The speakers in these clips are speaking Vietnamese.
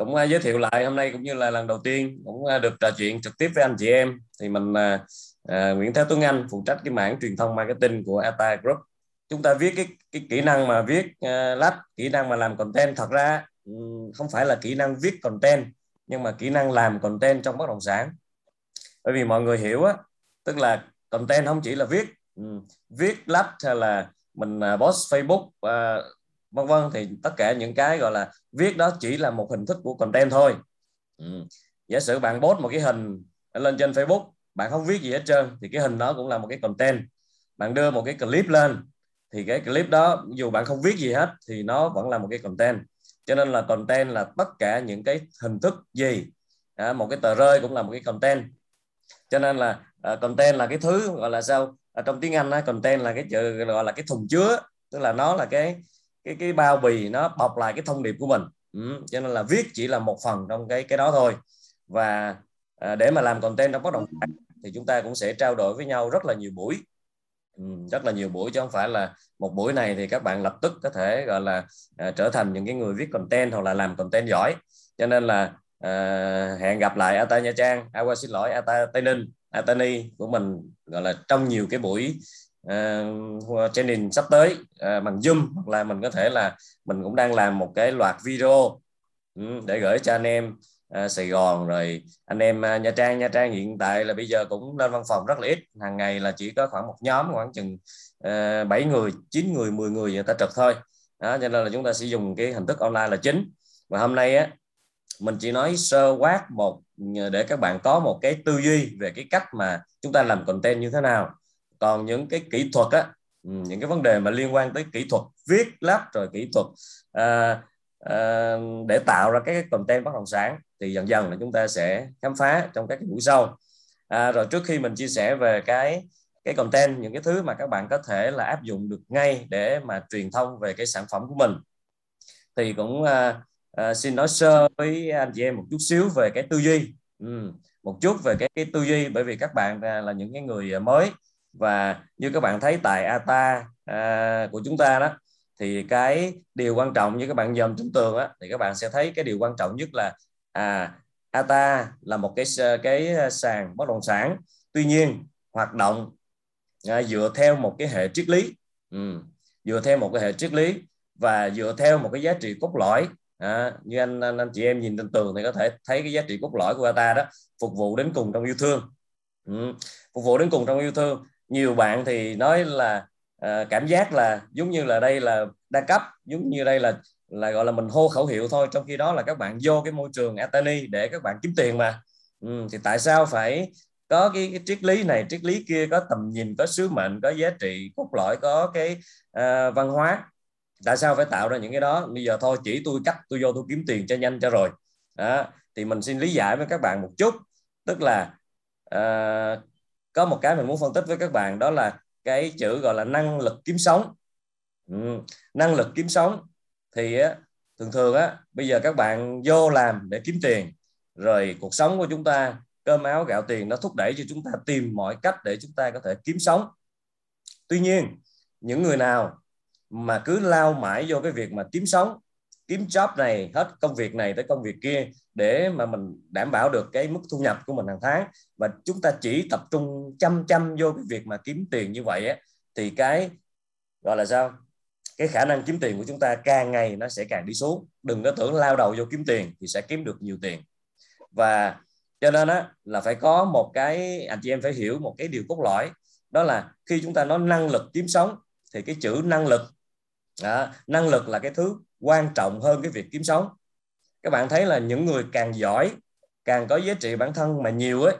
cũng uh, giới thiệu lại hôm nay cũng như là lần đầu tiên cũng uh, được trò chuyện trực tiếp với anh chị em. Thì mình uh, uh, Nguyễn Thế Tuấn Anh phụ trách cái mảng truyền thông marketing của Ata Group. Chúng ta viết cái cái kỹ năng mà viết uh, lách kỹ năng mà làm content. Thật ra um, không phải là kỹ năng viết content nhưng mà kỹ năng làm content trong bất động sản. Bởi vì mọi người hiểu á tức là content không chỉ là viết um, viết lách hay là mình uh, post Facebook uh, vân vân thì tất cả những cái gọi là viết đó chỉ là một hình thức của content thôi. Ừ. giả sử bạn post một cái hình lên trên Facebook bạn không viết gì hết trơn thì cái hình đó cũng là một cái content. Bạn đưa một cái clip lên thì cái clip đó dù bạn không viết gì hết thì nó vẫn là một cái content. Cho nên là content là tất cả những cái hình thức gì? À, một cái tờ rơi cũng là một cái content. Cho nên là uh, content là cái thứ gọi là sao? À, trong tiếng Anh á, content là cái chữ gọi là cái thùng chứa tức là nó là cái cái cái bao bì nó bọc lại cái thông điệp của mình. Ừ. cho nên là viết chỉ là một phần trong cái cái đó thôi. Và à, để mà làm content trong bất động sản thì chúng ta cũng sẽ trao đổi với nhau rất là nhiều buổi. Ừ, rất là nhiều buổi chứ không phải là một buổi này thì các bạn lập tức có thể gọi là à, trở thành những cái người viết content hoặc là làm content giỏi. Cho nên là à, hẹn gặp lại Ata Nha Trang, Awa xin lỗi Ata Tây Ninh, Atani của mình gọi là trong nhiều cái buổi Ờ, uh, training sắp tới. Uh, bằng zoom hoặc là mình có thể là mình cũng đang làm một cái loạt video um, để gửi cho anh em uh, Sài Gòn. Rồi anh em uh, Nha Trang Nha Trang hiện tại là bây giờ cũng lên văn phòng rất là ít. Hàng ngày là chỉ có khoảng một nhóm khoảng chừng uh, 7 người 9 người 10 người người ta trực thôi. Đó cho nên là chúng ta sẽ dùng cái hình thức online là chính. Và hôm nay á mình chỉ nói sơ quát một để các bạn có một cái tư duy về cái cách mà chúng ta làm content như thế nào còn những cái kỹ thuật á ừ, những cái vấn đề mà liên quan tới kỹ thuật viết lắp rồi kỹ thuật à, à, để tạo ra cái content bất động sản thì dần dần là chúng ta sẽ khám phá trong các cái buổi sau. À, rồi trước khi mình chia sẻ về cái cái content những cái thứ mà các bạn có thể là áp dụng được ngay để mà truyền thông về cái sản phẩm của mình thì cũng à, à, xin nói sơ với anh chị em một chút xíu về cái tư duy. Ừ, một chút về cái, cái tư duy bởi vì các bạn là những cái người mới và như các bạn thấy tại ATA à, của chúng ta đó thì cái điều quan trọng như các bạn dòm trên tường á thì các bạn sẽ thấy cái điều quan trọng nhất là à ATA là một cái cái sàn bất động sản. Tuy nhiên hoạt động à, dựa theo một cái hệ triết lý ừ, dựa theo một cái hệ triết lý và dựa theo một cái giá trị cốt lõi à, như anh, anh anh chị em nhìn trên tường thì có thể thấy cái giá trị cốt lõi của ATA đó phục vụ đến cùng trong yêu thương. Ừ, phục vụ đến cùng trong yêu thương nhiều bạn thì nói là uh, cảm giác là giống như là đây là đa cấp giống như đây là là gọi là mình hô khẩu hiệu thôi trong khi đó là các bạn vô cái môi trường Atani để các bạn kiếm tiền mà. Ừ, thì tại sao phải có cái, cái triết lý này triết lý kia có tầm nhìn có sứ mệnh có giá trị cốt lõi có cái uh, văn hóa? Tại sao phải tạo ra những cái đó? Bây giờ thôi chỉ tôi cắt tôi vô tôi kiếm tiền cho nhanh cho rồi. Đó. thì mình xin lý giải với các bạn một chút. Tức là uh, có một cái mình muốn phân tích với các bạn đó là cái chữ gọi là năng lực kiếm sống ừ. năng lực kiếm sống thì á, thường thường á bây giờ các bạn vô làm để kiếm tiền rồi cuộc sống của chúng ta cơm áo gạo tiền nó thúc đẩy cho chúng ta tìm mọi cách để chúng ta có thể kiếm sống tuy nhiên những người nào mà cứ lao mãi vô cái việc mà kiếm sống kiếm job này hết công việc này tới công việc kia để mà mình đảm bảo được cái mức thu nhập của mình hàng tháng. Và chúng ta chỉ tập trung chăm chăm vô cái việc mà kiếm tiền như vậy á thì cái gọi là sao? Cái khả năng kiếm tiền của chúng ta càng ngày nó sẽ càng đi xuống. Đừng có tưởng lao đầu vô kiếm tiền thì sẽ kiếm được nhiều tiền. Và cho nên á là phải có một cái anh chị em phải hiểu một cái điều cốt lõi đó là khi chúng ta nói năng lực kiếm sống thì cái chữ năng lực đó, năng lực là cái thứ quan trọng hơn cái việc kiếm sống. Các bạn thấy là những người càng giỏi, càng có giá trị bản thân mà nhiều ấy,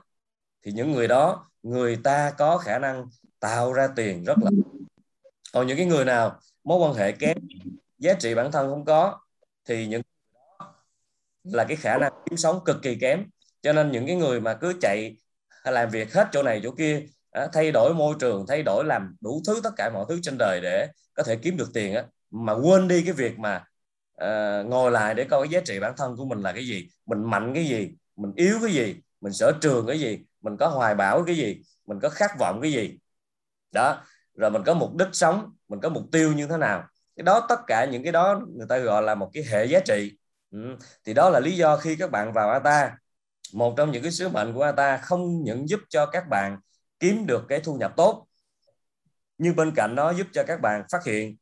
thì những người đó, người ta có khả năng tạo ra tiền rất là còn những cái người nào mối quan hệ kém, giá trị bản thân không có, thì những là cái khả năng kiếm sống cực kỳ kém. Cho nên những cái người mà cứ chạy làm việc hết chỗ này chỗ kia thay đổi môi trường, thay đổi làm đủ thứ, tất cả mọi thứ trên đời để có thể kiếm được tiền mà quên đi cái việc mà uh, ngồi lại để coi cái giá trị bản thân của mình là cái gì mình mạnh cái gì mình yếu cái gì mình sở trường cái gì mình có hoài bão cái gì mình có khát vọng cái gì. Đó rồi mình có mục đích sống mình có mục tiêu như thế nào. Cái đó tất cả những cái đó người ta gọi là một cái hệ giá trị. Ừ. thì đó là lý do khi các bạn vào ATA một trong những cái sứ mệnh của ATA không những giúp cho các bạn kiếm được cái thu nhập tốt nhưng bên cạnh đó giúp cho các bạn phát hiện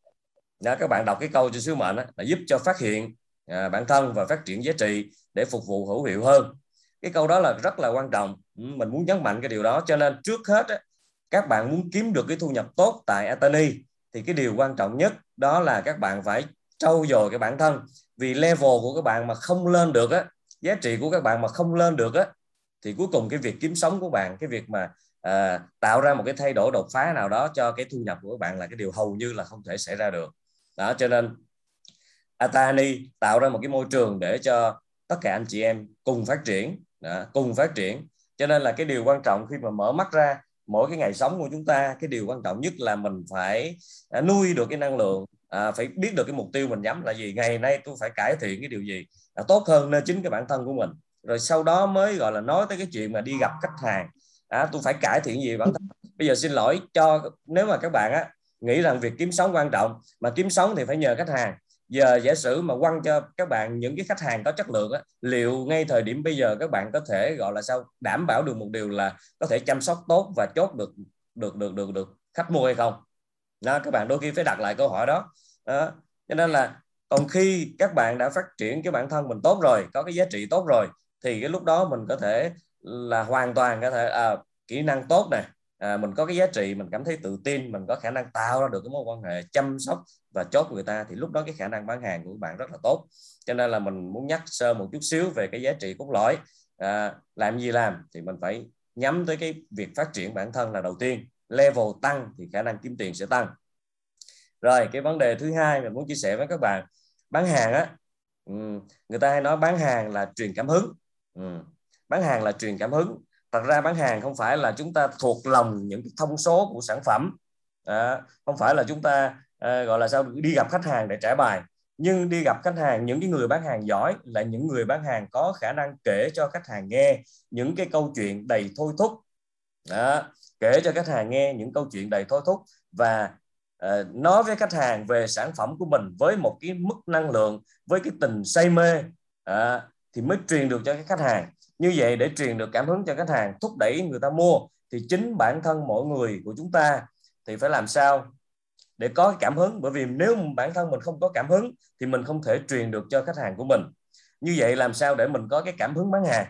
đó, các bạn đọc cái câu trên sứ mệnh đó, là giúp cho phát hiện à, bản thân và phát triển giá trị để phục vụ hữu hiệu hơn. Cái câu đó là rất là quan trọng. Ừ, mình muốn nhấn mạnh cái điều đó. Cho nên trước hết á, các bạn muốn kiếm được cái thu nhập tốt tại Atani thì cái điều quan trọng nhất đó là các bạn phải trau dồi cái bản thân. Vì level của các bạn mà không lên được á giá trị của các bạn mà không lên được á thì cuối cùng cái việc kiếm sống của bạn cái việc mà à, tạo ra một cái thay đổi đột phá nào đó cho cái thu nhập của các bạn là cái điều hầu như là không thể xảy ra được đó cho nên Atani tạo ra một cái môi trường để cho tất cả anh chị em cùng phát triển. Đó, cùng phát triển. Cho nên là cái điều quan trọng khi mà mở mắt ra mỗi cái ngày sống của chúng ta cái điều quan trọng nhất là mình phải à, nuôi được cái năng lượng. À, phải biết được cái mục tiêu mình nhắm là gì. Ngày nay tôi phải cải thiện cái điều gì à, tốt hơn nên chính cái bản thân của mình. Rồi sau đó mới gọi là nói tới cái chuyện mà đi gặp khách hàng. À, tôi phải cải thiện gì bản thân? Bây giờ xin lỗi cho nếu mà các bạn á nghĩ rằng việc kiếm sống quan trọng mà kiếm sống thì phải nhờ khách hàng. Giờ giả sử mà quăng cho các bạn những cái khách hàng có chất lượng á, liệu ngay thời điểm bây giờ các bạn có thể gọi là sao? Đảm bảo được một điều là có thể chăm sóc tốt và chốt được được được được được khách mua hay không? Đó các bạn đôi khi phải đặt lại câu hỏi đó, đó. cho nên là còn khi các bạn đã phát triển cái bản thân mình tốt rồi có cái giá trị tốt rồi thì cái lúc đó mình có thể là hoàn toàn có thể à, kỹ năng tốt này à, mình có cái giá trị mình cảm thấy tự tin mình có khả năng tạo ra được cái mối quan hệ chăm sóc và chốt người ta thì lúc đó cái khả năng bán hàng của bạn rất là tốt. Cho nên là mình muốn nhắc sơ một chút xíu về cái giá trị cốt lõi. À, làm gì làm thì mình phải nhắm tới cái việc phát triển bản thân là đầu tiên. Level tăng thì khả năng kiếm tiền sẽ tăng. Rồi cái vấn đề thứ hai mình muốn chia sẻ với các bạn. Bán hàng á người ta hay nói bán hàng là truyền cảm hứng. Bán hàng là truyền cảm hứng thật ra bán hàng không phải là chúng ta thuộc lòng những cái thông số của sản phẩm. À, không phải là chúng ta à, gọi là sao đi gặp khách hàng để trả bài. Nhưng đi gặp khách hàng những cái người bán hàng giỏi là những người bán hàng có khả năng kể cho khách hàng nghe những cái câu chuyện đầy thôi thúc. Đó, kể cho khách hàng nghe những câu chuyện đầy thôi thúc và uh, nói với khách hàng về sản phẩm của mình với một cái mức năng lượng với cái tình say mê uh, thì mới truyền được cho cái khách hàng như vậy để truyền được cảm hứng cho khách hàng thúc đẩy người ta mua thì chính bản thân mỗi người của chúng ta thì phải làm sao để có cảm hứng? Bởi vì nếu bản thân mình không có cảm hứng thì mình không thể truyền được cho khách hàng của mình. Như vậy làm sao để mình có cái cảm hứng bán hàng?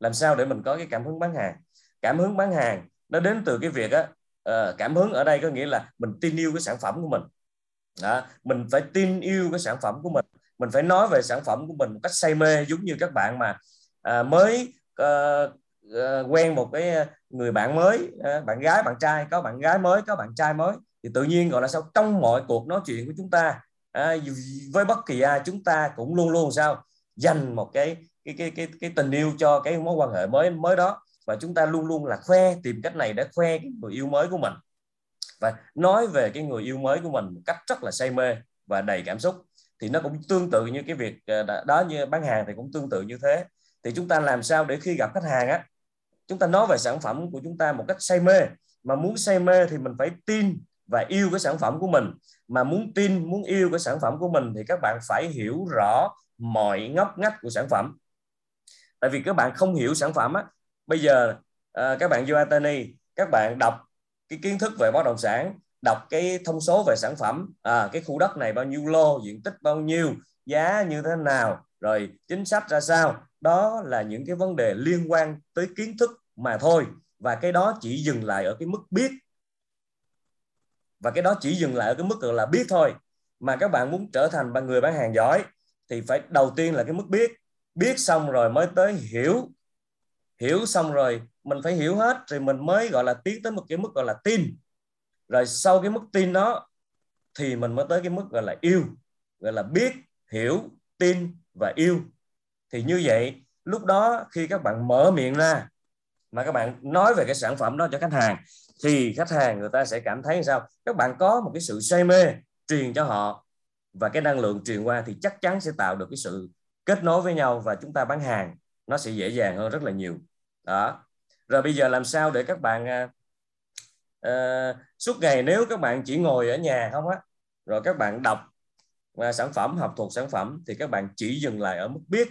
Làm sao để mình có cái cảm hứng bán hàng? Cảm hứng bán hàng nó đến từ cái việc á ờ, cảm hứng ở đây có nghĩa là mình tin yêu cái sản phẩm của mình. Đó, mình phải tin yêu cái sản phẩm của mình. Mình phải nói về sản phẩm của mình một cách say mê giống như các bạn mà à, mới ờ, ờ, quen một cái ờ, người bạn mới bạn gái bạn trai có bạn gái mới có bạn trai mới thì tự nhiên gọi là sao trong mọi cuộc nói chuyện của chúng ta à, với bất kỳ ai chúng ta cũng luôn luôn sao dành một cái cái cái cái cái tình yêu cho cái mối quan hệ mới mới đó. Và chúng ta luôn luôn là khoe tìm cách này để khoe cái người yêu mới của mình. Và nói về cái người yêu mới của mình một cách rất là say mê và đầy cảm xúc. Thì nó cũng tương tự như cái việc đó như bán hàng thì cũng tương tự như thế thì chúng ta làm sao để khi gặp khách hàng á chúng ta nói về sản phẩm của chúng ta một cách say mê. Mà muốn say mê thì mình phải tin và yêu cái sản phẩm của mình. Mà muốn tin muốn yêu cái sản phẩm của mình thì các bạn phải hiểu rõ mọi ngóc ngách của sản phẩm. Tại vì các bạn không hiểu sản phẩm á bây giờ à, các bạn vô Atani các bạn đọc cái kiến thức về bất động sản đọc cái thông số về sản phẩm à, cái khu đất này bao nhiêu lô diện tích bao nhiêu giá như thế nào rồi chính sách ra sao đó là những cái vấn đề liên quan tới kiến thức mà thôi, và cái đó chỉ dừng lại ở cái mức biết. Và cái đó chỉ dừng lại ở cái mức là biết thôi. Mà các bạn muốn trở thành người bán hàng giỏi thì phải đầu tiên là cái mức biết. Biết xong rồi mới tới hiểu. Hiểu xong rồi mình phải hiểu hết rồi mình mới gọi là tiến tới một cái mức gọi là tin. Rồi sau cái mức tin đó thì mình mới tới cái mức gọi là yêu, gọi là biết, hiểu, tin và yêu thì như vậy lúc đó khi các bạn mở miệng ra mà các bạn nói về cái sản phẩm đó cho khách hàng thì khách hàng người ta sẽ cảm thấy sao? Các bạn có một cái sự say mê truyền cho họ và cái năng lượng truyền qua thì chắc chắn sẽ tạo được cái sự kết nối với nhau và chúng ta bán hàng nó sẽ dễ dàng hơn rất là nhiều. Đó. Rồi bây giờ làm sao để các bạn uh, suốt ngày nếu các bạn chỉ ngồi ở nhà không á rồi các bạn đọc uh, sản phẩm học thuộc sản phẩm thì các bạn chỉ dừng lại ở mức biết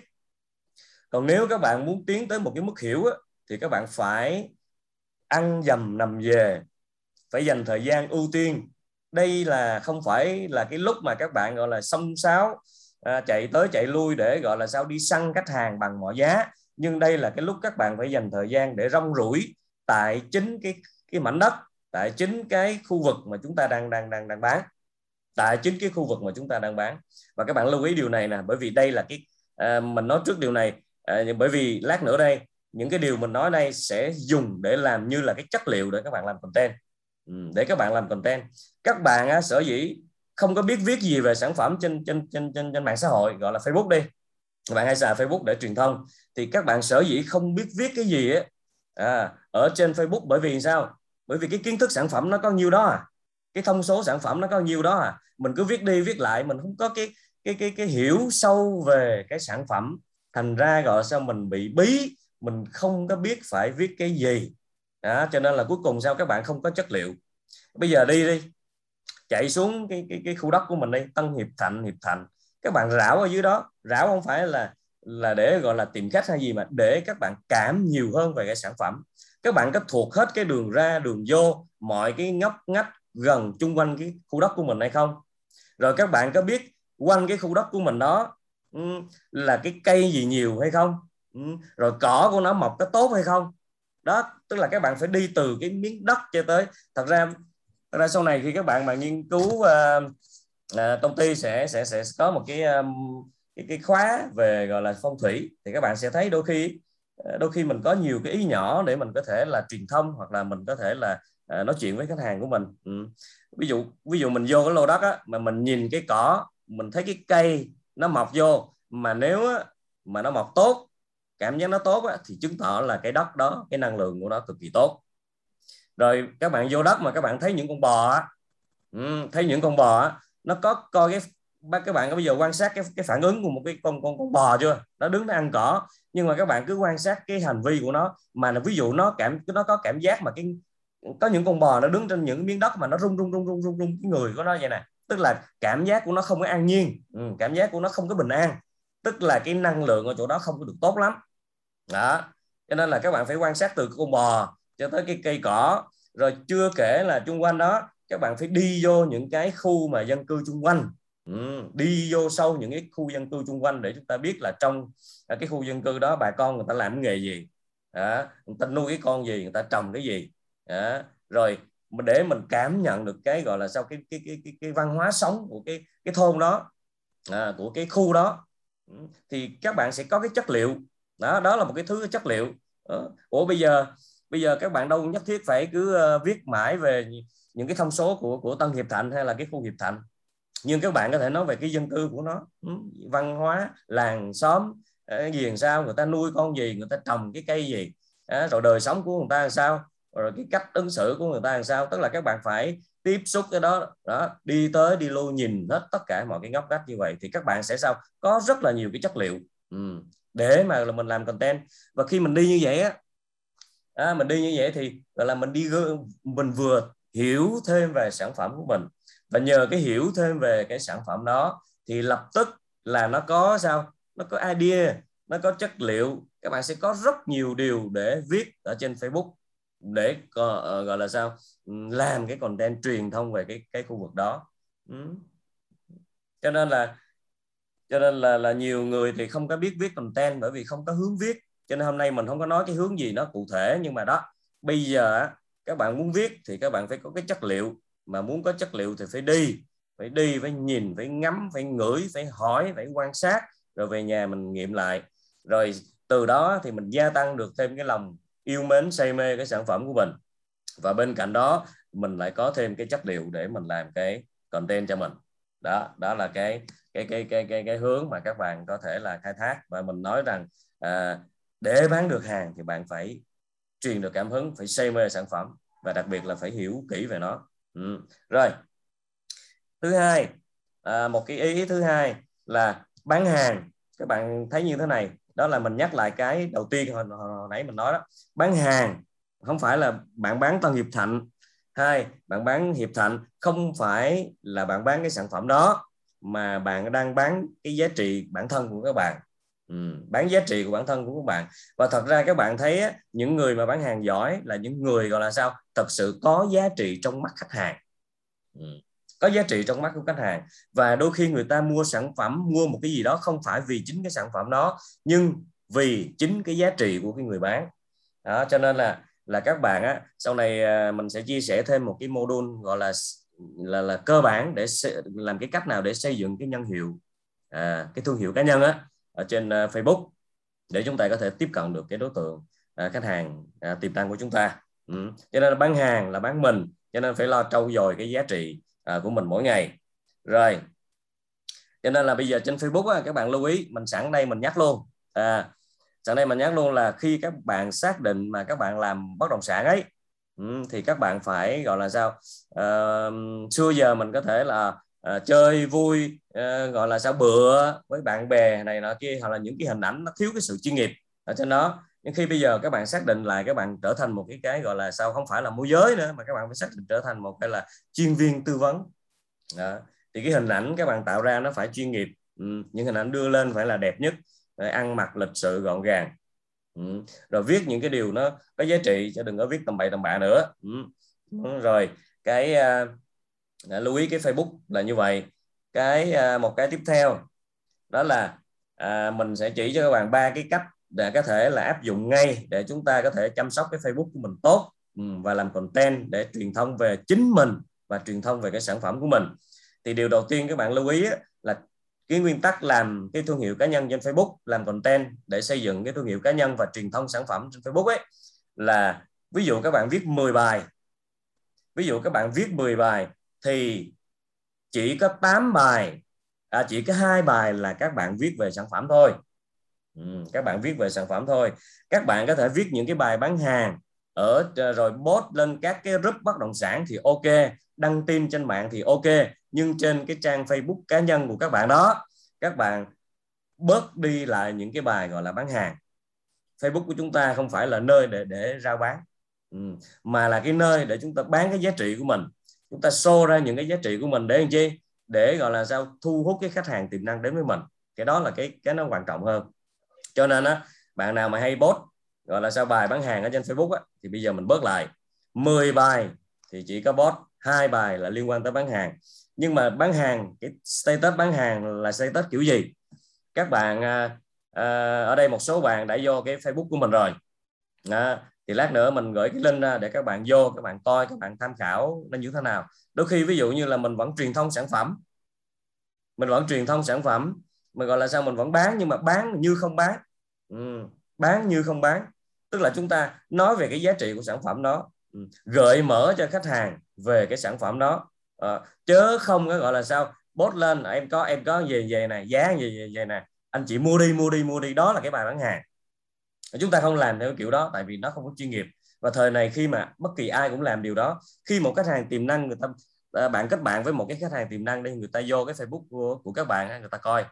còn nếu các bạn muốn tiến tới một cái mức hiểu á, thì các bạn phải ăn dầm nằm về phải dành thời gian ưu tiên. Đây là không phải là cái lúc mà các bạn gọi là xông xáo à, chạy tới chạy lui để gọi là sao đi săn khách hàng bằng mọi giá. Nhưng đây là cái lúc các bạn phải dành thời gian để rong rủi tại chính cái cái mảnh đất tại chính cái khu vực mà chúng ta đang đang đang đang bán. Tại chính cái khu vực mà chúng ta đang bán. Và các bạn lưu ý điều này nè bởi vì đây là cái à, mình nói trước điều này à, bởi vì lát nữa đây những cái điều mình nói đây sẽ dùng để làm như là cái chất liệu để các bạn làm content. Ừ, để các bạn làm content. Các bạn á, sở dĩ không có biết viết gì về sản phẩm trên trên trên trên, trên mạng xã hội gọi là Facebook đi. Các bạn hay xài Facebook để truyền thông. Thì các bạn sở dĩ không biết viết cái gì á à, ở trên Facebook bởi vì sao? Bởi vì cái kiến thức sản phẩm nó có nhiêu đó à. Cái thông số sản phẩm nó có nhiêu đó à. Mình cứ viết đi viết lại mình không có cái cái cái cái hiểu sâu về cái sản phẩm thành ra gọi sao mình bị bí mình không có biết phải viết cái gì. Đó, cho nên là cuối cùng sao các bạn không có chất liệu. Bây giờ đi đi chạy xuống cái cái cái khu đất của mình đi Tân Hiệp Thạnh Hiệp Thạnh. Các bạn rảo ở dưới đó rảo không phải là là để gọi là tìm khách hay gì mà để các bạn cảm nhiều hơn về cái sản phẩm. Các bạn có thuộc hết cái đường ra đường vô mọi cái ngóc ngách gần chung quanh cái khu đất của mình hay không? Rồi các bạn có biết quanh cái khu đất của mình đó Ừ, là cái cây gì nhiều hay không? Ừ, rồi cỏ của nó mọc có tốt hay không? Đó tức là các bạn phải đi từ cái miếng đất cho tới. Thật ra thật ra sau này khi các bạn mà nghiên cứu uh, uh, công ty sẽ sẽ sẽ có một cái um, cái, cái khóa về gọi là phong thủy thì các bạn sẽ thấy đôi khi ờ, đôi khi mình có nhiều cái ý nhỏ để mình có thể là truyền thông hoặc là mình có thể là uh, nói chuyện với khách hàng của mình. Ừ. ví dụ ví dụ mình vô cái lô đất á, mà mình nhìn cái cỏ mình thấy cái cây nó mọc vô mà nếu á, mà nó mọc tốt cảm giác nó tốt á, thì chứng tỏ là cái đất đó cái năng lượng của nó cực kỳ tốt. Rồi các bạn vô đất mà các bạn thấy những con bò á, thấy những con bò á, nó có coi cái các bạn có bây giờ quan sát cái, cái phản ứng của một cái con con con bò chưa? Nó đứng nó ăn cỏ nhưng mà các bạn cứ quan sát cái hành vi của nó mà là ví dụ nó cảm nó có cảm giác mà cái có những con bò nó đứng trên những miếng đất mà nó rung rung rung rung rung rung cái người của nó vậy nè tức là cảm giác của nó không có an nhiên. Ừ, cảm giác của nó không có bình an. Tức là cái năng lượng ở chỗ đó không có được tốt lắm. Đó. Cho nên là các bạn phải quan sát từ con bò cho tới cái cây cỏ. Rồi chưa kể là chung quanh đó các bạn phải đi vô những cái khu mà dân cư chung quanh. Ừ, đi vô sâu những cái khu dân cư chung quanh để chúng ta biết là trong cái khu dân cư đó bà con người ta làm nghề gì. Đó, người ta nuôi cái con gì người ta trồng cái gì. Đó, rồi để mình cảm nhận được cái gọi là sao cái cái cái cái, cái văn hóa sống của cái cái thôn đó à, của cái khu đó. Ừ, thì các bạn sẽ có cái chất liệu. Đó đó là một cái thứ chất liệu. Đó. ủa bây giờ bây giờ các bạn đâu nhất thiết phải cứ ờ, viết mãi về những cái thông số của của Tân Hiệp Thạnh hay là cái khu Hiệp Thạnh. Nhưng các bạn có thể nói về cái dân cư của nó. Ừ, văn hóa làng xóm gì làm sao người ta nuôi con gì người ta trồng cái cây gì. Rồi đời sống của người ta làm sao rồi cái cách ứng xử của người ta làm sao? Tức là các bạn phải tiếp xúc cái đó. Đó đi tới đi lui nhìn hết tất cả mọi cái ngóc ngách như vậy thì các bạn sẽ sao? Có rất là nhiều cái chất liệu. Ừ. để mà là mình làm content. Và khi mình đi như vậy á à, mình đi như vậy thì gọi là mình đi mình vừa hiểu thêm về sản phẩm của mình. Và nhờ cái hiểu thêm về cái sản phẩm đó thì lập tức là nó có sao? Nó có idea nó có chất liệu. Các bạn sẽ có rất nhiều điều để viết ở trên Facebook để uh, gọi là sao? Ừ, làm cái content truyền thông về cái cái khu vực đó. Ừ. cho nên là cho nên là là nhiều người thì không có biết viết content bởi vì không có hướng viết. Cho nên hôm nay mình không có nói cái hướng gì nó cụ thể nhưng mà đó bây giờ các bạn muốn viết thì các bạn phải có cái chất liệu. Mà muốn có chất liệu thì phải đi. Phải đi phải nhìn phải ngắm phải ngửi phải hỏi phải quan sát. Rồi về nhà mình nghiệm lại. Rồi từ đó thì mình gia tăng được thêm cái lòng yêu mến say mê cái sản phẩm của mình. Và bên cạnh đó mình lại có thêm cái chất liệu để mình làm cái content cho mình. Đó đó là cái cái cái cái cái cái hướng mà các bạn có thể là khai thác. Và mình nói rằng à, để bán được hàng thì bạn phải truyền được cảm hứng phải say mê sản phẩm và đặc biệt là phải hiểu kỹ về nó. Ừ. rồi. Thứ hai à, một cái ý thứ hai là bán hàng. Các bạn thấy như thế này đó là mình nhắc lại cái đầu tiên hồi, hồi nãy mình nói đó. Bán hàng không phải là bạn bán Tân Hiệp Thạnh. Hai bạn bán Hiệp Thạnh không phải là bạn bán cái sản phẩm đó mà bạn đang bán cái giá trị bản thân của các bạn. Ừ, bán giá trị của bản thân của các bạn. Và thật ra các bạn thấy á, những người mà bán hàng giỏi là những người gọi là sao thật sự có giá trị trong mắt khách hàng. Ừ, có giá trị trong mắt của khách hàng và đôi khi người ta mua sản phẩm mua một cái gì đó không phải vì chính cái sản phẩm đó nhưng vì chính cái giá trị của cái người bán đó cho nên là là các bạn á sau này à, mình sẽ chia sẻ thêm một cái module gọi là là là cơ bản để làm cái cách nào để xây dựng cái nhân hiệu à, cái thương hiệu cá nhân á ở trên à, Facebook để chúng ta có thể tiếp cận được cái đối tượng à, khách hàng à, tiềm năng của chúng ta ừ. cho nên là bán hàng là bán mình cho nên phải lo trau dồi cái giá trị à, của mình mỗi ngày. Rồi. Cho nên là bây giờ trên Facebook á, các bạn lưu ý mình sẵn đây mình nhắc luôn. À, sẵn đây mình nhắc luôn là khi các bạn xác định mà các bạn làm bất động sản ấy ừ, thì các bạn phải gọi là sao? À, xưa giờ mình có thể là à, chơi vui à, gọi là sao? Bữa với bạn bè này nọ kia hoặc là những cái hình ảnh nó thiếu cái sự chuyên nghiệp ở trên đó nhưng khi bây giờ các bạn xác định lại các bạn trở thành một cái cái gọi là sao không phải là môi giới nữa mà các bạn phải xác định trở thành một cái là chuyên viên tư vấn đó. thì cái hình ảnh các bạn tạo ra nó phải chuyên nghiệp ừ, những hình ảnh đưa lên phải là đẹp nhất để ăn mặc lịch sự gọn gàng ừ. rồi viết những cái điều nó có giá trị chứ đừng có viết tầm bậy tầm bạ nữa ừ. rồi cái uh, lưu ý cái Facebook là như vậy cái uh, một cái tiếp theo đó là uh, mình sẽ chỉ cho các bạn ba cái cách để có thể là áp dụng ngay để chúng ta có thể chăm sóc cái Facebook của mình tốt ừ, và làm content để truyền thông về chính mình và truyền thông về cái sản phẩm của mình. Thì điều đầu tiên các bạn lưu ý là cái nguyên tắc làm cái thương hiệu cá nhân trên Facebook làm content để xây dựng cái thương hiệu cá nhân và truyền thông sản phẩm trên Facebook ấy là ví dụ các bạn viết 10 bài ví dụ các bạn viết 10 bài thì chỉ có 8 bài à, chỉ có hai bài là các bạn viết về sản phẩm thôi ừ, các bạn viết về sản phẩm thôi. Các bạn có thể viết những cái bài bán hàng ở ờ, rồi post lên các cái group bất động sản thì ok đăng tin trên mạng thì ok nhưng trên cái trang Facebook cá nhân của các bạn đó các bạn bớt đi lại những cái bài gọi là bán hàng. Facebook của chúng ta không phải là nơi để để rao bán ừ. mà là cái nơi để chúng ta bán cái giá trị của mình. Chúng ta show ra những cái giá trị của mình để làm chi? Để gọi là sao? Thu hút cái khách hàng tiềm năng đến với mình. Cái đó là cái cái nó quan trọng hơn cho nên á bạn nào mà hay post gọi là sao bài bán hàng ở trên Facebook á, thì bây giờ mình bớt lại. 10 bài thì chỉ có post hai bài là liên quan tới bán hàng. Nhưng mà bán hàng cái status bán hàng là status kiểu gì? Các bạn à, à, ở đây một số bạn đã vô cái Facebook của mình rồi. À, thì lát nữa mình gửi cái link ra để các bạn vô các bạn coi các bạn tham khảo nó như thế nào. Đôi khi ví dụ như là mình vẫn truyền thông sản phẩm. Mình vẫn truyền thông sản phẩm mà gọi là sao mình vẫn bán nhưng mà bán như không bán. Ừ, bán như không bán. Tức là chúng ta nói về cái giá trị của sản phẩm đó. Ừ, gợi mở cho khách hàng về cái sản phẩm đó. À, chớ không có gọi là sao bốt lên à, em có em có về về này giá gì về, về này. Anh chị mua đi mua đi mua đi. Đó là cái bài bán hàng. Chúng ta không làm theo kiểu đó tại vì nó không có chuyên nghiệp. Và thời này khi mà bất kỳ ai cũng làm điều đó khi một khách hàng tiềm năng người ta ờ, bạn kết bạn với một cái khách hàng tiềm năng đi người ta vô cái Facebook của, của các bạn người ta coi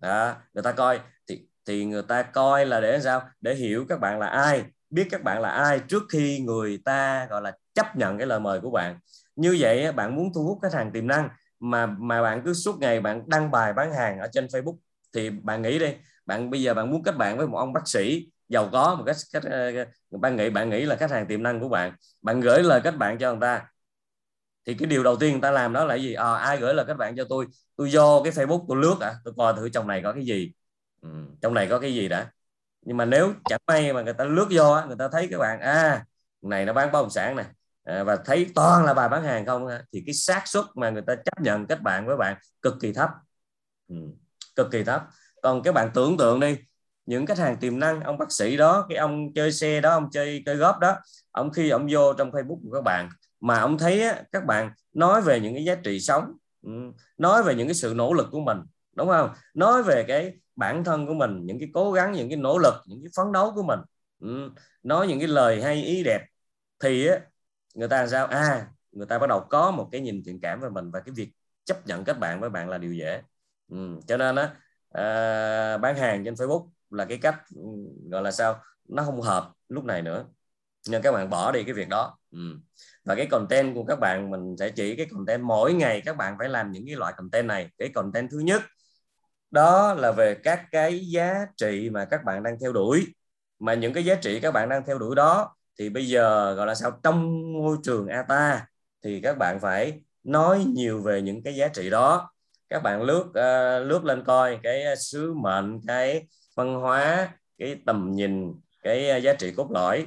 đó, người ta coi thì thì người ta coi là để sao? Để hiểu các bạn là ai biết các bạn là ai trước khi người ta gọi là chấp nhận cái lời mời của bạn. Như vậy bạn muốn thu hút khách hàng tiềm năng mà mà bạn cứ suốt ngày bạn đăng bài bán hàng ở trên Facebook thì bạn nghĩ đi bạn bây giờ bạn muốn kết bạn với một ông bác sĩ giàu có một cách cách ờ, bạn nghĩ bạn nghĩ là khách hàng tiềm năng của bạn. Bạn gửi lời kết bạn cho người ta thì cái điều đầu tiên người ta làm đó là gì? À, ai gửi là các bạn cho tôi tôi vô cái Facebook tôi lướt à tôi coi thử trong này có cái gì. Ừ, trong này có cái gì đã. Nhưng mà nếu chẳng may mà người ta lướt vô người ta thấy các bạn à này nó bán bất động sản này à, và thấy toàn là bài bán hàng không thì cái xác suất mà người ta chấp nhận kết bạn với bạn cực kỳ thấp. Ừ, cực kỳ thấp. Còn các bạn tưởng tượng đi những khách hàng tiềm năng ông bác sĩ đó cái ông chơi xe đó ông chơi chơi góp đó ông khi ông vô trong Facebook của các bạn mà ông thấy á, các bạn nói về những cái giá trị sống ừ, nói về những cái sự nỗ lực của mình đúng không? Nói về cái bản thân của mình những cái cố gắng những cái nỗ lực những cái phấn đấu của mình ừ, nói những cái lời hay ý đẹp thì á, người ta làm sao? À người ta bắt đầu có một cái nhìn thiện cảm về mình và cái việc chấp nhận kết bạn với bạn là điều dễ ừ, cho nên á à, bán hàng trên Facebook là cái cách ừ, gọi là sao? Nó không hợp lúc này nữa nên các bạn bỏ đi cái việc đó. Ừ. và cái content của các bạn mình sẽ chỉ cái content mỗi ngày các bạn phải làm những cái loại content này. Cái content thứ nhất đó là về các cái giá trị mà các bạn đang theo đuổi. Mà những cái giá trị các bạn đang theo đuổi đó thì bây giờ gọi là sao trong môi trường ATA thì các bạn phải nói nhiều về những cái giá trị đó. Các bạn lướt uh, lướt lên coi cái sứ mệnh cái văn hóa cái tầm nhìn cái ờ, giá trị cốt lõi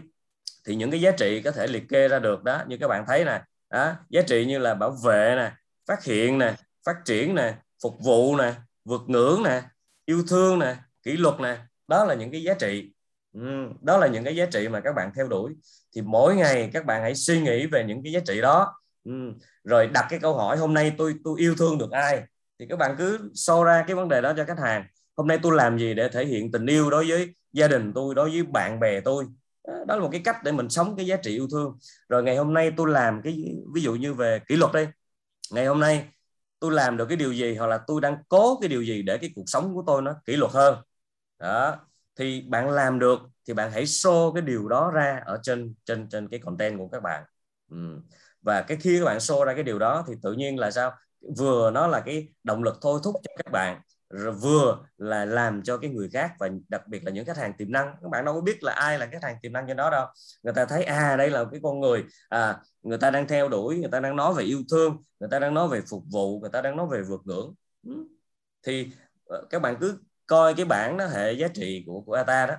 thì những cái giá trị có thể liệt kê ra được đó. Như các bạn thấy nè đó, giá trị như là bảo vệ nè phát hiện nè phát triển nè phục vụ nè vượt ngưỡng nè yêu thương nè kỷ luật nè. Đó là những cái giá trị. Ừ, đó là những cái giá trị mà các bạn theo đuổi. Thì mỗi ngày các bạn hãy suy nghĩ về những cái giá trị đó. Ừ, rồi đặt cái câu hỏi hôm nay tôi tôi yêu thương được ai? Thì các bạn cứ so ra cái vấn đề đó cho khách hàng. Hôm nay tôi làm gì để thể hiện tình yêu đối với gia đình tôi đối với bạn bè tôi? Đó là một cái cách để mình sống cái giá trị yêu thương. Rồi ngày hôm nay tôi làm cái, ví dụ như về kỷ luật đây ngày hôm nay tôi làm được cái điều gì hoặc là tôi đang cố cái điều gì để cái cuộc sống của tôi nó kỷ luật hơn. Đó, thì bạn làm được thì bạn hãy show cái điều đó ra ở trên trên trên cái content của các bạn. Ừ. và cái khi các bạn show ra cái điều đó thì tự nhiên là sao? Vừa nó là cái động lực thôi thúc cho các bạn rồi vừa là làm cho cái người khác và đặc biệt là những khách hàng tiềm năng. Các bạn đâu có biết là ai là khách hàng tiềm năng cho đó đâu. Người ta thấy à đây là cái con người à người ta đang theo đuổi người ta đang nói về yêu thương người ta đang nói về phục vụ người ta đang nói về vượt ngưỡng. Ừ. Thì ờ, các bạn cứ coi cái bảng đó hệ giá trị của của ATA đó.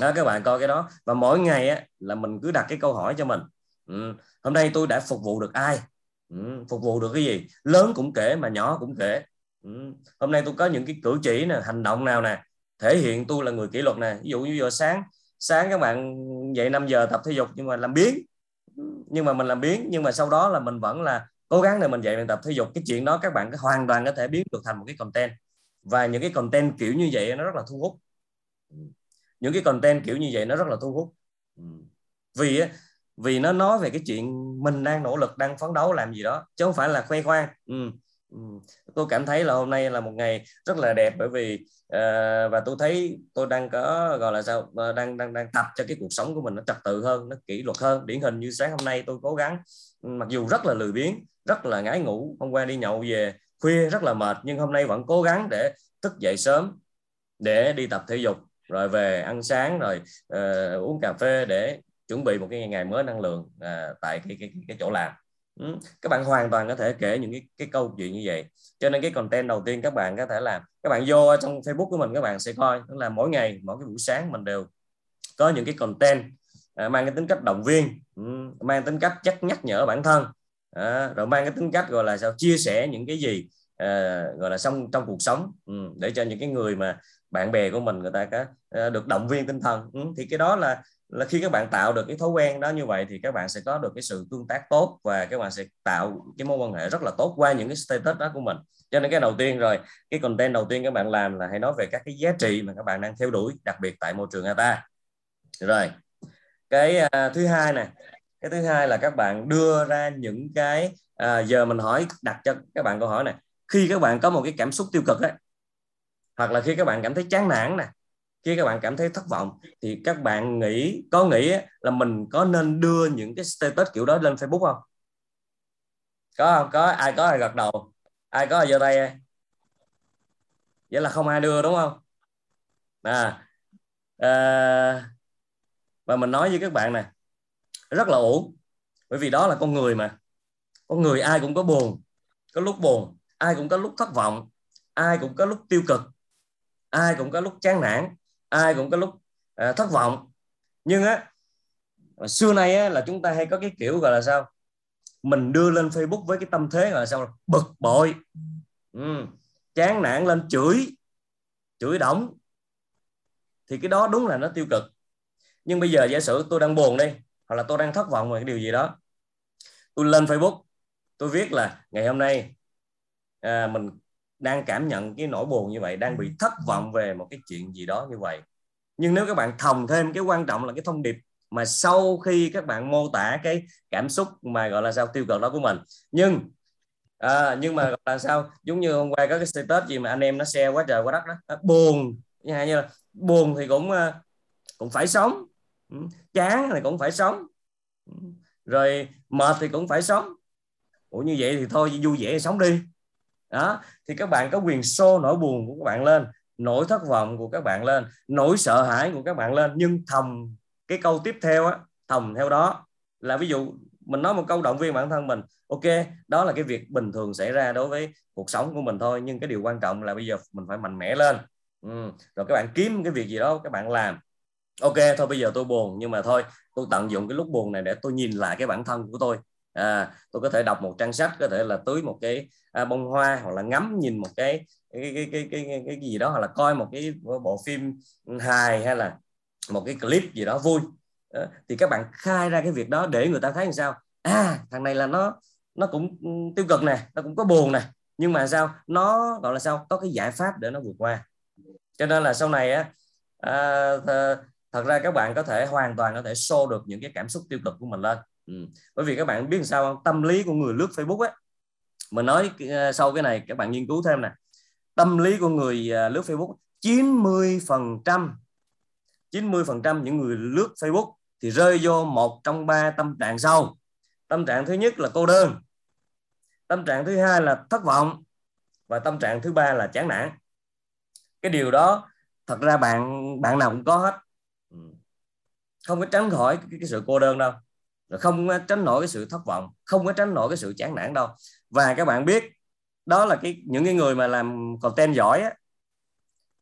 Đó các bạn coi cái đó. Và mỗi ngày á, là mình cứ đặt cái câu hỏi cho mình. Ừ. hôm nay tôi đã phục vụ được ai? Ừ. phục vụ được cái gì? Lớn cũng kể mà nhỏ cũng kể ừ. hôm nay tôi có những cái cử chỉ nè, hành động nào nè, thể hiện tôi là người kỷ luật nè. Ví dụ như giờ sáng sáng các bạn dậy 5 giờ tập thể dục nhưng mà làm biến ừ, nhưng mà mình làm biến nhưng mà sau đó là mình vẫn là cố gắng để mình dậy mình tập thể dục. Cái chuyện đó các bạn hoàn toàn có thể biến được thành một cái content. Và những cái content kiểu như vậy nó rất là thu hút. Ừ. Những cái content kiểu như vậy nó rất là thu hút. Ừ. Vì vì nó nói về cái chuyện mình đang nỗ lực, đang phấn đấu làm gì đó, chứ không phải là khoe khoang. Ừ. Ừ. Tôi cảm thấy là hôm nay là một ngày rất là đẹp bởi vì uh, và tôi thấy tôi đang có gọi là sao uh, đang đang đang tập cho cái cuộc sống của mình nó trật tự hơn nó kỷ luật hơn. Điển hình như sáng hôm nay tôi cố gắng ừ, mặc dù rất là lười biếng rất là ngái ngủ hôm qua đi nhậu về khuya rất là mệt nhưng hôm nay vẫn cố gắng để thức dậy sớm để đi tập thể dục rồi về ăn sáng rồi uh, uống cà phê để chuẩn bị một cái ngày mới năng lượng uh, tại cái, cái cái chỗ làm ừ. các bạn hoàn toàn có thể kể những cái cái câu chuyện như vậy. Cho nên cái content đầu tiên các bạn có thể làm các bạn vô trong Facebook của mình các bạn sẽ coi. Tức là mỗi ngày mỗi cái buổi sáng mình đều có những cái content à, mang cái tính cách động viên ừ, mang tính cách chắc nhắc nhở bản thân. À, rồi mang cái tính cách gọi là sao chia sẻ những cái gì à, gọi là xong trong cuộc sống ừ, để cho những cái người mà bạn bè của mình người ta có à, được động viên tinh thần ừ, thì cái đó là là khi các bạn tạo được cái thói quen đó như vậy thì các bạn sẽ có được cái sự tương tác tốt và các bạn sẽ tạo cái mối quan hệ rất là tốt qua những cái status đó của mình. Cho nên cái đầu tiên rồi cái content đầu tiên các bạn làm là hãy nói về các cái giá trị mà các bạn đang theo đuổi đặc biệt tại môi trường ATA. Rồi cái uh, thứ hai này cái thứ hai là các bạn đưa ra những cái uh, giờ mình hỏi đặt cho các bạn câu hỏi này khi các bạn có một cái cảm xúc tiêu cực ấy, hoặc là khi các bạn cảm thấy chán nản nè khi các bạn cảm thấy thất vọng thì các bạn nghĩ có nghĩ là mình có nên đưa những cái status kiểu đó lên Facebook không? Có không? Có ai có ai gật đầu? Ai có ai giơ tay? Vậy là không ai đưa đúng không? À, à và mình nói với các bạn này rất là ổn bởi vì đó là con người mà. Con người ai cũng có buồn có lúc buồn ai cũng có lúc thất vọng ai cũng có lúc tiêu cực ai cũng có lúc chán nản ai cũng có lúc à, thất vọng. Nhưng á xưa nay á, là chúng ta hay có cái kiểu gọi là sao? Mình đưa lên Facebook với cái tâm thế gọi là sao? Bực bội. Ừ. chán nản lên chửi chửi đóng thì cái đó đúng là nó tiêu cực. Nhưng bây giờ giả sử tôi đang buồn đi hoặc là tôi đang thất vọng về cái điều gì đó tôi lên Facebook tôi viết là ngày hôm nay à, mình đang cảm nhận cái nỗi buồn như vậy đang bị thất vọng về một cái chuyện gì đó như vậy. Nhưng nếu các bạn thòng thêm cái quan trọng là cái thông điệp mà sau khi các bạn mô tả cái cảm xúc mà gọi là sao tiêu cực đó của mình. Nhưng à, nhưng mà gọi là sao giống như hôm qua có cái status gì mà anh em nó share quá trời quá đất đó buồn như là buồn thì cũng à, cũng phải sống. Ừ. chán thì cũng phải sống. Ừ. rồi mệt thì cũng phải sống. Ủa như vậy thì thôi vui vẻ sống đi đó, thì các bạn có quyền xô nỗi buồn của các bạn lên, nỗi thất vọng của các bạn lên, nỗi sợ hãi của các bạn lên. Nhưng thầm cái câu tiếp theo á, thầm theo đó là ví dụ mình nói một câu động viên bản thân mình, ok, đó là cái việc bình thường xảy ra đối với cuộc sống của mình thôi, nhưng cái điều quan trọng là bây giờ mình phải mạnh mẽ lên. Ừ. rồi các bạn kiếm cái việc gì đó các bạn làm. Ok, thôi bây giờ tôi buồn, nhưng mà thôi, tôi tận dụng cái lúc buồn này để tôi nhìn lại cái bản thân của tôi à, tôi có thể đọc một trang sách có thể là tưới một cái à, bông hoa hoặc là ngắm nhìn một cái cái cái cái cái, cái, cái gì đó hoặc là coi một cái bộ phim hài hay là một cái clip gì đó vui. À, thì các bạn khai ra cái việc đó để người ta thấy làm sao? À thằng này là nó nó cũng tiêu cực nè nó cũng có buồn nè nhưng mà sao? Nó gọi là sao? Có cái giải pháp để nó vượt qua. Cho nên là sau này á à, thật ra các bạn có thể hoàn toàn có thể show được những cái cảm xúc tiêu cực của mình lên ừ. bởi vì các bạn biết sao không? Tâm lý của người lướt Facebook ấy, mình nói ờ, sau cái này các bạn nghiên cứu thêm nè. Tâm lý của người ờ, lướt Facebook 90 phần trăm 90 phần trăm những người lướt Facebook thì rơi vô một trong ba tâm trạng sau. Tâm trạng thứ nhất là cô đơn. Tâm trạng thứ hai là thất vọng. Và tâm trạng thứ ba là chán nản. Cái điều đó thật ra bạn bạn nào cũng có hết. Ừ. Không có tránh khỏi cái, cái sự cô đơn đâu không tránh nổi cái sự thất vọng không có tránh nổi cái sự chán nản đâu. Và các bạn biết đó là cái những cái người mà làm content giỏi á,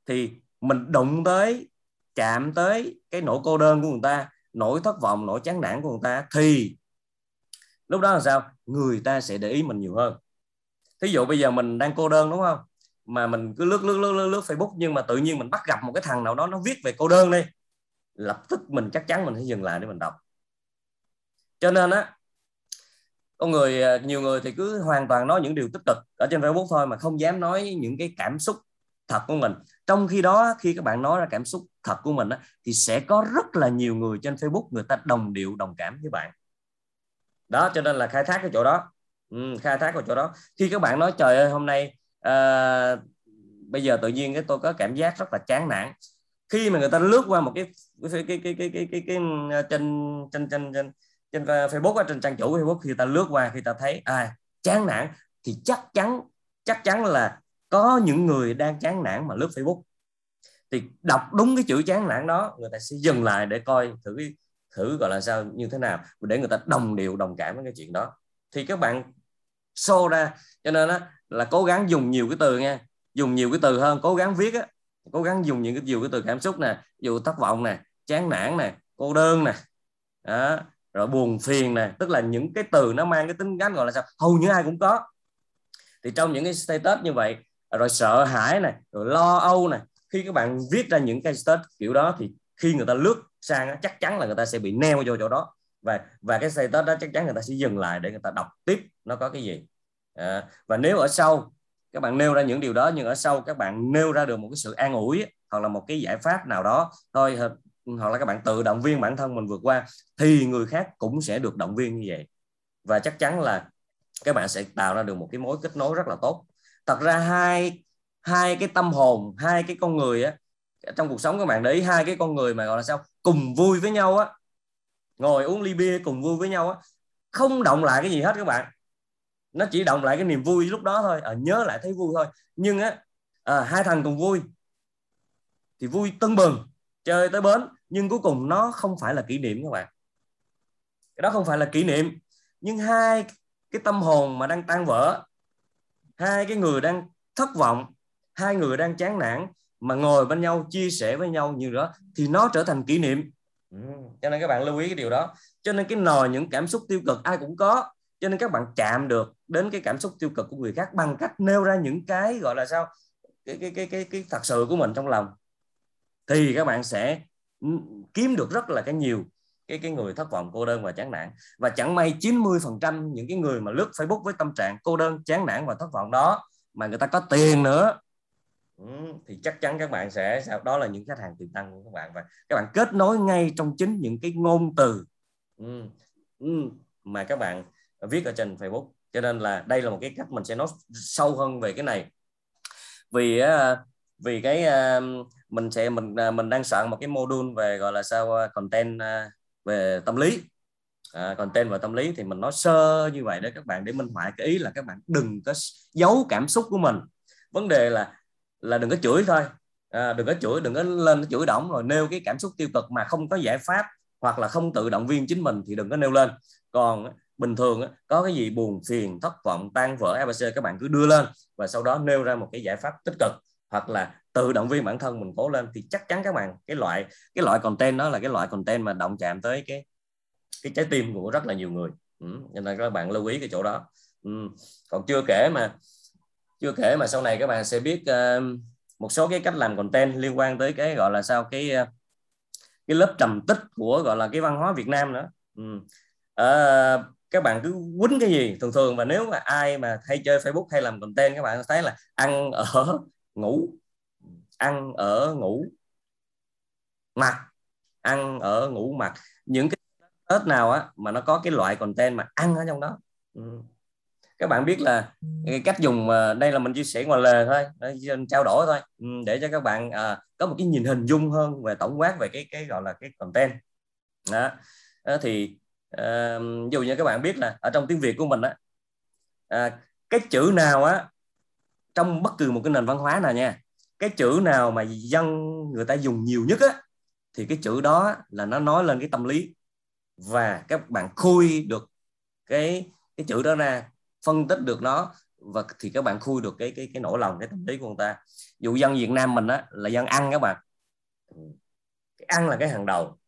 thì mình đụng tới chạm tới cái nỗi cô đơn của người ta nỗi thất vọng nỗi chán nản của người ta thì lúc đó là sao? Người ta sẽ để ý mình nhiều hơn. Thí dụ bây giờ mình đang cô đơn đúng không? Mà mình cứ lướt lướt lướt lướt, lướt Facebook nhưng mà tự nhiên mình bắt gặp một cái thằng nào đó nó viết về cô đơn đi lập tức mình chắc chắn mình sẽ dừng lại để mình đọc cho nên á con người à, nhiều người thì cứ hoàn toàn nói những điều tích cực ở trên Facebook thôi mà không dám nói những cái cảm xúc thật của mình. Trong khi đó khi các bạn nói ra cảm xúc thật của mình á, thì sẽ có rất là nhiều người trên Facebook người ta đồng điệu đồng cảm với bạn. Đó cho nên là khai thác cái chỗ đó. Ừ, khai thác vào chỗ đó. Khi các bạn nói trời ơi hôm nay à, bây giờ tự nhiên cái tôi có cảm giác rất là chán nản. Khi mà người ta lướt qua một cái cái cái cái cái cái, cái, cái trên trên trên trên trên ờ, Facebook trên trang chủ Facebook khi ta lướt qua khi ta thấy à chán nản thì chắc chắn chắc chắn là có những người đang chán nản mà lướt Facebook. Thì đọc đúng cái chữ chán nản đó người ta sẽ dừng lại để coi thử thử gọi là sao như thế nào để người ta đồng điệu đồng cảm với cái chuyện đó. Thì các bạn xô ra cho nên đó, là cố gắng dùng nhiều cái từ nha dùng nhiều cái từ hơn cố gắng viết á cố gắng dùng những cái nhiều cái từ cảm xúc nè dù thất vọng nè chán nản nè cô đơn nè đó, rồi buồn phiền này tức là những cái từ nó mang cái tính gắn gọi là sao? Hầu như ai cũng có. Thì trong những cái status như vậy rồi sợ hãi này rồi lo âu này khi các bạn viết ra những cái status kiểu đó thì khi người ta lướt sang chắc chắn là người ta sẽ bị neo vô chỗ đó. Và và cái status đó chắc chắn người ta sẽ dừng lại để người ta đọc tiếp nó có cái gì. À, và nếu ở sau các bạn nêu ra những điều đó nhưng ở sau các bạn nêu ra được một cái sự an ủi hoặc là một cái giải pháp nào đó thôi hoặc là các bạn tự động viên bản thân mình vượt qua thì người khác cũng sẽ được động viên như vậy. Và chắc chắn là các bạn sẽ tạo ra được một cái mối kết nối rất là tốt. Thật ra hai hai cái tâm hồn hai cái con người á trong cuộc sống các bạn để ý hai cái con người mà gọi là sao? Cùng vui với nhau á ngồi uống ly bia cùng vui với nhau á không động lại cái gì hết các bạn. Nó chỉ động lại cái niềm vui lúc đó thôi à, nhớ lại thấy vui thôi. Nhưng á à, hai thằng cùng vui thì vui tưng bừng chơi tới bến nhưng cuối cùng nó không phải là kỷ niệm các bạn. Cái đó không phải là kỷ niệm. Nhưng hai cái tâm hồn mà đang tan vỡ hai cái người đang thất vọng hai người đang chán nản mà ngồi bên nhau chia sẻ với nhau như đó thì nó trở thành kỷ niệm. Ừ. cho nên các bạn lưu ý cái điều đó. Cho nên cái nồi những cảm xúc tiêu cực ai cũng có. Cho nên các bạn chạm được đến cái cảm xúc tiêu cực của người khác bằng cách nêu ra những cái gọi là sao? Cái cái cái cái, cái thật sự của mình trong lòng. Thì các bạn sẽ kiếm được rất là cái nhiều cái cái người thất vọng, cô đơn và chán nản. Và chẳng may 90% những cái người mà lướt Facebook với tâm trạng cô đơn, chán nản và thất vọng đó mà người ta có tiền nữa. Ừ, thì chắc chắn các bạn sẽ đó là những khách hàng tiềm năng của các bạn. Và các bạn kết nối ngay trong chính những cái ngôn từ ừ, ừ, mà các bạn viết ở trên Facebook. Cho nên là đây là một cái cách mình sẽ nói sâu hơn về cái này. Vì vì cái ờ, mình sẽ mình ờ, mình đang soạn một cái module về gọi là sao ờ, content về tâm lý. Uh, content về tâm lý thì mình nói sơ như vậy để các bạn để minh họa cái ý là các bạn đừng có giấu cảm xúc của mình. Vấn đề là là đừng có chửi thôi. À, đừng có chửi đừng có lên chửi động rồi nêu cái cảm xúc tiêu cực mà không có giải pháp hoặc là không tự động viên chính mình thì đừng có nêu lên. Còn bình thường có cái gì buồn phiền thất vọng tan vỡ abc các bạn cứ đưa lên và sau đó nêu ra một cái giải pháp tích cực hoặc là tự động viên bản thân mình cố lên thì chắc chắn các bạn cái loại cái loại content đó là cái loại content mà động chạm tới cái cái trái tim của rất là nhiều người ừ, nên là các bạn lưu ý cái chỗ đó ừ. còn chưa kể mà chưa kể mà sau này các bạn sẽ biết uh, một số cái cách làm content liên quan tới cái gọi là sao cái uh, cái lớp trầm tích của gọi là cái văn hóa Việt Nam nữa ừ. uh, các bạn cứ quýnh cái gì thường thường và nếu mà ai mà hay chơi Facebook hay làm content các bạn thấy là ăn ở ngủ ăn ở ngủ mặc ăn ở ngủ mặc. Những cái tết nào á mà nó có cái loại content mà ăn ở trong đó. Ừ. các bạn biết là cái cách dùng đây là mình chia sẻ ngoài lề thôi trao đổi thôi. Ừ, để cho các bạn à, có một cái nhìn hình dung hơn về tổng quát về cái cái gọi là cái content. Đó, đó thì à, dù như các bạn biết là ở trong tiếng Việt của mình á à, cái chữ nào á trong bất cứ một cái nền văn hóa nào nha, cái chữ nào mà dân người ta dùng nhiều nhất á, thì cái chữ đó là nó nói lên cái tâm lý. Và các bạn khui được cái cái chữ đó ra, phân tích được nó, và thì các bạn khui được cái cái cái nỗi lòng, cái tâm lý của người ta. Dụ dân Việt Nam mình á, là dân ăn các bạn. Cái ăn là cái hàng đầu.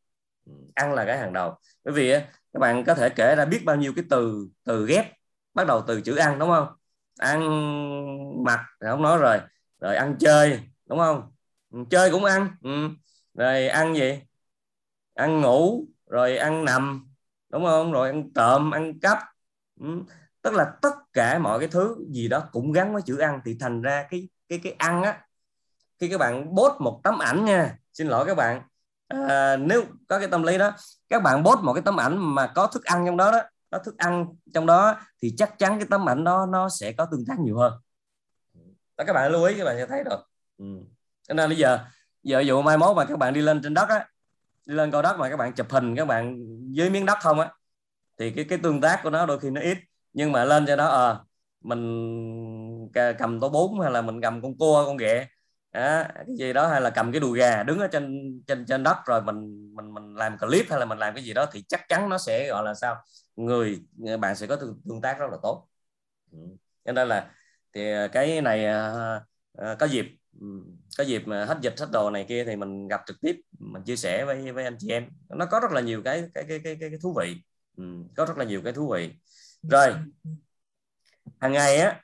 Ăn là cái hàng đầu. Bởi vì các bạn có thể kể ra biết bao nhiêu cái từ từ ghép, bắt đầu từ chữ ăn, đúng không? Ăn mặc không nói rồi. Rồi ăn chơi đúng không? Ừ, chơi cũng ăn. Ừ. rồi ăn gì? Ăn ngủ rồi ăn nằm đúng không? Rồi ăn trộm ăn cắp. Ừ. tức là tất cả mọi cái thứ gì đó cũng gắn với chữ ăn. Thì thành ra cái cái cái ăn á khi các bạn post một tấm ảnh nha xin lỗi các bạn. À, nếu có cái tâm lý đó các bạn post một cái tấm ảnh mà có thức ăn trong đó đó có thức ăn. Trong đó thì chắc chắn cái tấm ảnh đó nó sẽ có tương tác nhiều hơn. Đó các bạn lưu ý các bạn sẽ thấy được. Ừ. cho nên bây giờ giờ dụ mai mốt mà các bạn đi lên trên đất á đi lên cầu đất mà các bạn chụp hình các bạn dưới miếng đất không á thì cái cái tương tác của nó đôi khi nó ít. Nhưng mà lên cho nó ờ à, mình cầm tô bún hay là mình cầm con cua con ghẹ à, cái gì đó hay là cầm cái đùi gà đứng ở trên trên trên đất rồi mình mình mình làm clip hay là mình làm cái gì đó thì chắc chắn nó sẽ gọi là sao? Người bạn sẽ có tương, tương tác rất là tốt. Ừ. cho nên là thì cái này uh, có dịp có dịp mà hết dịch hết đồ này kia thì mình gặp trực tiếp mình chia sẻ với với anh chị em. Nó có rất là nhiều cái cái cái cái, cái, cái thú vị. Ừ, có rất là nhiều cái thú vị. Rồi hàng ngày á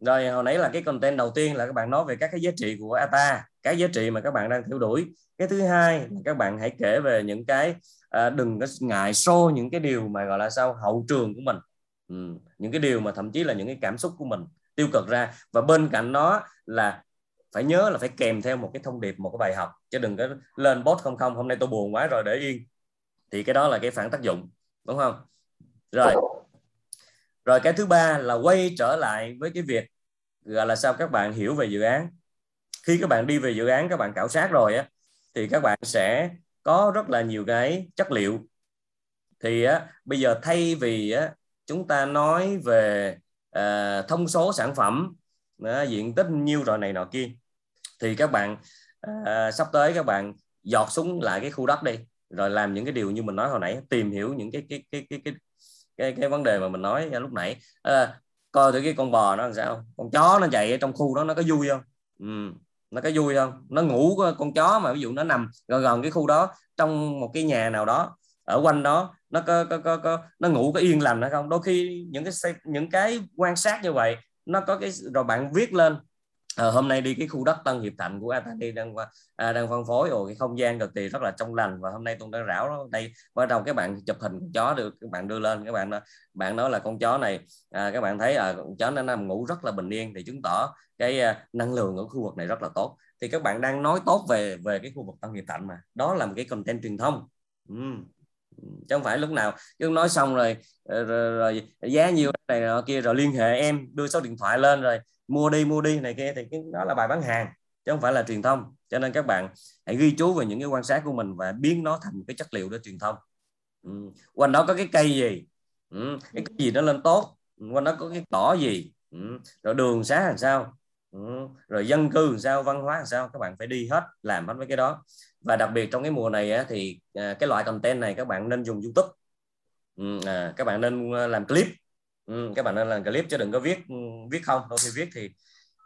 rồi hồi nãy là cái content đầu tiên là các bạn nói về các cái giá trị của ATA cái giá trị mà các bạn đang theo đuổi. Cái thứ hai là các bạn hãy kể về những cái à, đừng có ngại xô những cái điều mà gọi là sao hậu trường của mình. Ừ, những cái điều mà thậm chí là những cái cảm xúc của mình tiêu cực ra. Và bên cạnh đó là phải nhớ là phải kèm theo một cái thông điệp một cái bài học. Chứ đừng có lên post không không hôm nay tôi buồn quá rồi để yên. Thì cái đó là cái phản tác dụng đúng không? Rồi rồi cái thứ ba là quay trở lại với cái việc gọi là sao các bạn hiểu về dự án. Khi các bạn đi về dự án các bạn khảo sát rồi á thì các bạn sẽ có rất là nhiều cái chất liệu. Thì á bây giờ thay vì á chúng ta nói về à, thông số sản phẩm à, diện tích nhiêu rồi này nọ kia thì các bạn à, sắp tới các bạn giọt xuống lại cái khu đất đi rồi làm những cái điều như mình nói hồi nãy tìm hiểu những cái cái cái cái cái cái, cái vấn đề mà mình nói lúc nãy. À, coi thử cái con bò nó làm sao. Con chó nó chạy ở trong khu đó nó có vui không? Ừ, nó có vui không? Nó ngủ con chó mà ví dụ nó nằm gần gần cái khu đó trong một cái nhà nào đó ở quanh đó nó có, có, có, có nó ngủ có yên lành hay không? Đôi khi những cái những cái quan sát như vậy nó có cái rồi bạn viết lên à, hôm nay đi cái khu đất Tân Hiệp Thạnh của Atani đang à, đang phân phối rồi cái không gian cực kỳ rất là trong lành và hôm nay tôi đang rảo đó đây. Bắt đầu các bạn chụp hình con chó được các bạn đưa lên các bạn bạn nói là con chó này à, các bạn thấy à, con chó nó nằm ngủ rất là bình yên thì chứng tỏ cái à, năng lượng ở khu vực này rất là tốt. Thì các bạn đang nói tốt về về cái khu vực Tân Hiệp Thạnh mà đó là một cái content truyền thông. Uhm chứ không phải lúc nào cứ nói xong rồi rồi, rồi, rồi giá nhiêu này nọ kia rồi liên hệ em đưa số điện thoại lên rồi mua đi mua đi này kia thì cái đó là bài bán hàng chứ không phải là truyền thông cho nên các bạn hãy ghi chú về những cái quan sát của mình và biến nó thành cái chất liệu để truyền thông ừ. quanh đó có cái cây gì ừ. cái gì nó lên tốt ừ, quanh đó có cái cỏ gì ừ. rồi đường xá làm sao ừ. rồi dân cư làm sao văn hóa làm sao các bạn phải đi hết làm hết mấy cái đó và đặc biệt trong cái mùa này á, thì à, cái loại content này các bạn nên dùng YouTube. Ừ, à, các bạn nên à, làm clip. Ừ, các bạn nên làm clip chứ đừng có viết ừ, viết không. Đôi khi viết thì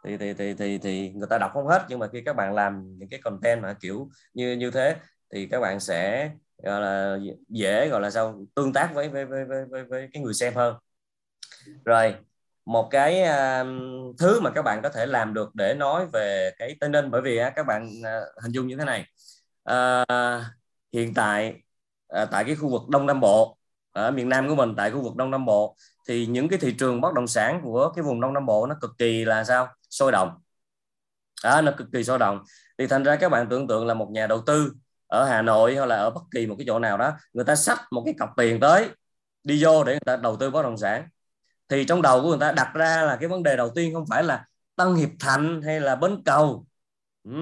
thì thì thì thì thì người ta đọc không hết. Nhưng mà khi các bạn làm những cái content mà kiểu như như thế thì các bạn sẽ gọi là dễ gọi là sao tương tác với với với với, với, với cái người xem hơn. Rồi một cái uh, thứ mà các bạn có thể làm được để nói về cái tây ninh bởi vì uh, các bạn uh, hình dung như thế này à, hiện tại à, tại cái khu vực đông nam bộ ở miền nam của mình tại khu vực đông nam bộ thì những cái thị trường bất động sản của cái vùng đông nam bộ nó cực kỳ là sao? Sôi động. Đó, nó cực kỳ sôi động. Thì thành ra các bạn tưởng tượng là một nhà đầu tư ở Hà Nội hay là ở bất kỳ một cái chỗ nào đó người ta sách một cái cọc tiền tới đi vô để người ta đầu tư bất động sản. Thì trong đầu của người ta đặt ra là cái vấn đề đầu tiên không phải là Tân Hiệp thành hay là Bến Cầu. Ừ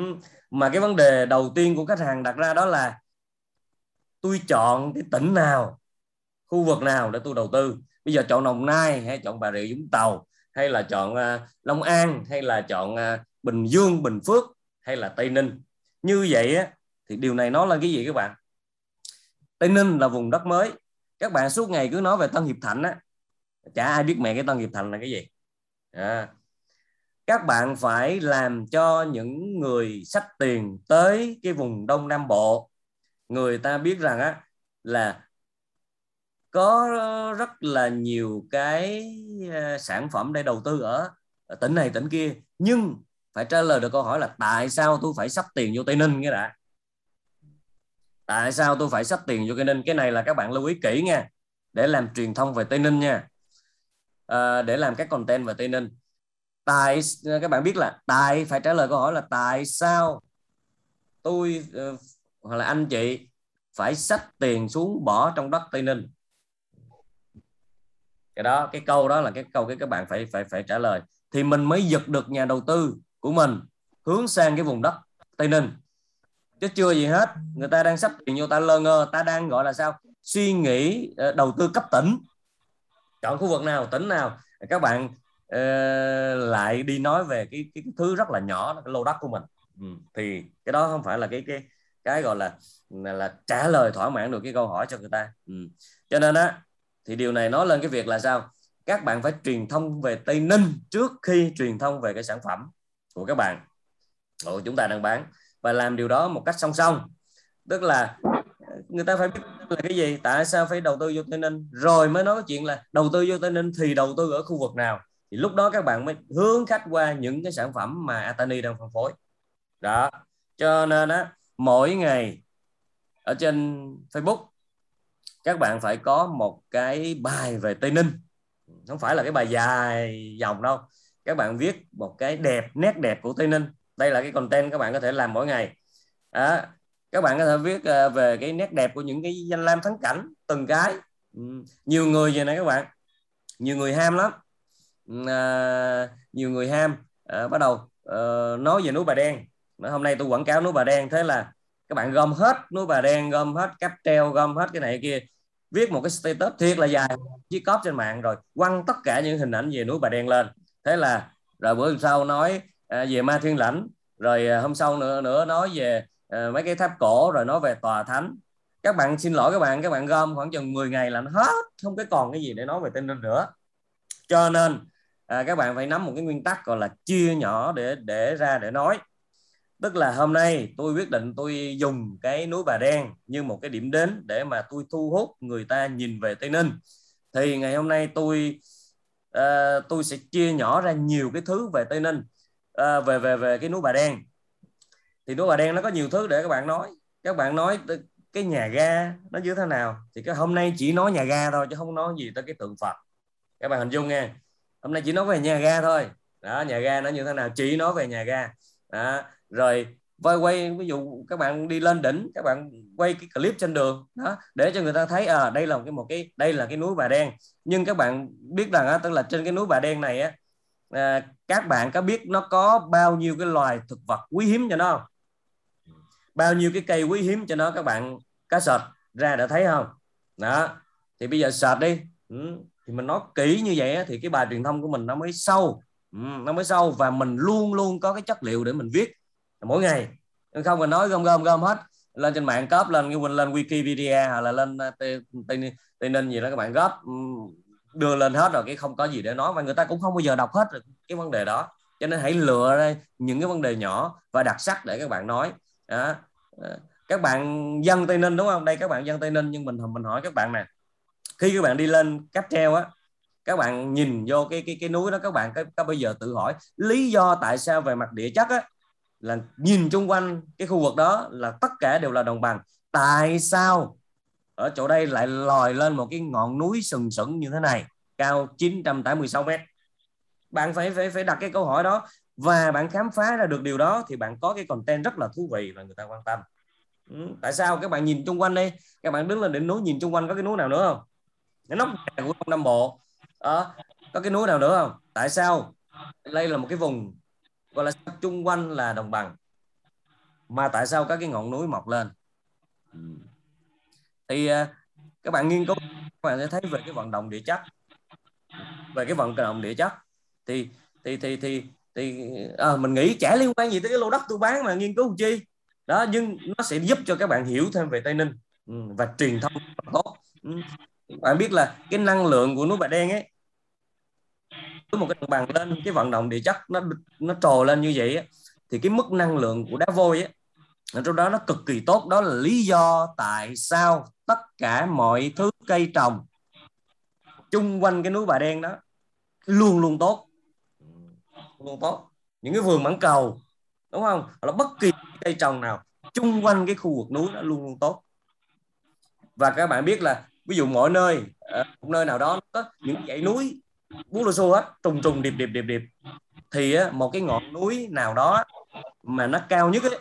mà cái vấn đề đầu tiên của khách hàng đặt ra đó là tôi chọn cái tỉnh nào khu vực nào để tôi đầu tư. Bây giờ chọn Đồng Nai hay chọn Bà Rịa Vũng Tàu hay là chọn uh, Long An hay là chọn uh, Bình Dương Bình Phước hay là Tây Ninh. Như vậy á thì điều này nó là cái gì các bạn? Tây Ninh là vùng đất mới. Các bạn suốt ngày cứ nói về Tân Hiệp Thạnh á chả ai biết mẹ cái Tân Hiệp thạnh là cái gì. À các bạn phải làm cho những người sách tiền tới cái vùng Đông Nam Bộ. Người ta biết rằng á là có rất là nhiều cái ờ, sản phẩm để đầu tư ở, ở tỉnh này tỉnh kia. Nhưng phải trả lời được câu hỏi là tại sao tôi phải sắp tiền vô Tây Ninh cái đã? Tại sao tôi phải sắp tiền vô Tây Ninh? Cái này là các bạn lưu ý kỹ nha. Để làm truyền thông về Tây Ninh nha. À, để làm các content về Tây Ninh tại các bạn biết là tại phải trả lời câu hỏi là tại sao tôi uh, hoặc là anh chị phải xách tiền xuống bỏ trong đất Tây Ninh? Cái đó cái câu đó là cái câu cái các bạn phải phải phải trả lời. Thì mình mới giật được nhà đầu tư của mình hướng sang cái vùng đất Tây Ninh. Chứ chưa gì hết người ta đang sắp tiền vô ta lơ ngơ ta đang gọi là sao suy nghĩ ờ, đầu tư cấp tỉnh. Chọn khu vực nào tỉnh nào. Các bạn uh, lại đi nói về cái, cái, cái thứ rất là nhỏ cái lô đất của mình. Ừ. thì cái đó không phải là cái cái cái gọi là là, là trả lời thỏa mãn được cái câu hỏi cho người ta. Ừ. cho nên á thì điều này nói lên cái việc là sao? Các bạn phải truyền thông về Tây Ninh trước khi truyền thông về cái sản phẩm của các bạn. Của chúng ta đang bán. Và làm điều đó một cách song song. Tức là người ta phải biết là cái gì? Tại sao phải đầu tư vô Tây Ninh? Rồi mới nói chuyện là đầu tư vô Tây Ninh thì đầu tư ở khu vực nào? Thì lúc đó các bạn mới hướng khách qua những cái sản phẩm mà Atani đang phân phối. Đó. Cho nên á, mỗi ngày ở trên Facebook, các bạn phải có một cái bài về Tây Ninh. Không phải là cái bài dài dòng đâu. Các bạn viết một cái đẹp, nét đẹp của Tây Ninh. Đây là cái content các bạn có thể làm mỗi ngày. Đó. Các bạn có thể viết ờ, về cái nét đẹp của những cái danh lam thắng cảnh từng cái. Ừ. Nhiều người vậy này các bạn. Nhiều người ham lắm à, nhiều người ham. À, bắt đầu à, nói về núi Bà Đen. Hôm nay tôi quảng cáo núi Bà Đen thế là các bạn gom hết núi Bà Đen gom hết cáp treo gom hết cái này kia viết một cái status thiệt là dài chiếc cóp trên mạng rồi quăng tất cả những hình ảnh về núi Bà Đen lên. Thế là rồi bữa sau nói à, về ma thiên lãnh rồi à, hôm sau nữa nữa nói về uh, mấy cái tháp cổ rồi nói về tòa thánh. Các bạn xin lỗi các bạn các bạn gom khoảng chừng 10 ngày là nó hết không có còn cái gì để nói về tên ninh nữa. Cho nên à, các bạn phải nắm một cái nguyên tắc gọi là chia nhỏ để để ra để nói. Tức là hôm nay tôi quyết định tôi dùng cái núi Bà Đen như một cái điểm đến để mà tôi thu hút người ta nhìn về Tây Ninh. Thì ngày hôm nay tôi uh, tôi sẽ chia nhỏ ra nhiều cái thứ về Tây Ninh uh, về về về cái núi Bà Đen. Thì núi Bà Đen nó có nhiều thứ để các bạn nói. Các bạn nói cái nhà ga nó như thế nào. Thì cái hôm nay chỉ nói nhà ga thôi chứ không nói gì tới cái tượng Phật. Các bạn hình dung nghe hôm nay chỉ nói về nhà ga thôi đó nhà ga nó như thế nào chỉ nói về nhà ga đó. rồi quay quay ví dụ các bạn đi lên đỉnh các bạn quay cái clip trên đường đó để cho người ta thấy à đây là cái một cái đây là cái núi Bà Đen nhưng các bạn biết rằng á tức là trên cái núi Bà Đen này á à, các bạn có biết nó có bao nhiêu cái loài thực vật quý hiếm cho nó không bao nhiêu cái cây quý hiếm cho nó các bạn cá sệt ra đã thấy không đó thì bây giờ sệt đi ừ thì mình nói kỹ như vậy thì cái bài truyền thông của mình nó mới sâu. Ừ, nó mới sâu và mình luôn luôn có cái chất liệu để mình viết. Mỗi ngày không mình nói gom gom gom hết. Lên trên mạng cóp, lên cái, lên Wikipedia hoặc là lên ờ, tây tây ninh gì đó, các bạn góp ừ, đưa lên hết rồi, cái không có gì để nói. Và người ta cũng không bao giờ đọc hết được cái vấn đề đó. Cho nên hãy lựa ra những cái vấn đề nhỏ và đặc sắc để các bạn nói. Đó. Ờ, các bạn dân tây ninh, đúng không? Đây, các bạn dân tây ninh, nhưng mình mình hỏi các bạn nè khi các bạn đi lên cáp treo á các bạn nhìn vô cái cái cái núi đó các bạn có, có bây giờ tự hỏi lý do tại sao về mặt địa chất á là nhìn chung quanh cái khu vực đó là tất cả đều là đồng bằng. Tại sao ở chỗ đây lại lòi lên một cái ngọn núi sừng sững như thế này cao 986 mét? Bạn phải phải phải đặt cái câu hỏi đó và bạn khám phá ra được điều đó thì bạn có cái content rất là thú vị và người ta quan tâm. Ừ, tại sao các bạn nhìn chung quanh đi các bạn đứng lên đỉnh núi nhìn chung quanh có cái núi nào nữa không? Nó nóc của đông nam bộ. Đó có cái núi nào nữa không? Tại sao đây là một cái vùng gọi là chung quanh là đồng bằng mà tại sao các cái ngọn núi mọc lên? Ừ. Thì à, các bạn nghiên cứu các bạn sẽ thấy về cái vận động địa chất. Về cái vận động địa chất thì thì thì thì thì à, mình nghĩ chả liên quan gì tới cái lô đất tôi bán mà nghiên cứu chi. Đó nhưng nó sẽ giúp cho các bạn hiểu thêm về tây ninh. Ừ, và truyền thông tốt. Ừ bạn biết là cái năng lượng của núi bà đen ấy với một cái đồng bằng lên cái vận động địa chất nó nó trồi lên như vậy ấy, thì cái mức năng lượng của đá vôi á ở trong đó nó cực kỳ tốt. Đó là lý do tại sao tất cả mọi thứ cây trồng chung quanh cái núi bà đen đó luôn luôn tốt. Luôn tốt. Những cái vườn mãng cầu đúng không? Là bất kỳ cây trồng nào chung quanh cái khu vực núi nó luôn luôn tốt. Và các bạn biết là ví dụ mỗi nơi ờ, một nơi nào đó có những dãy núi bú lô xô hết trùng trùng điệp điệp điệp điệp. Thì một cái ngọn núi nào đó mà nó cao nhất ấy,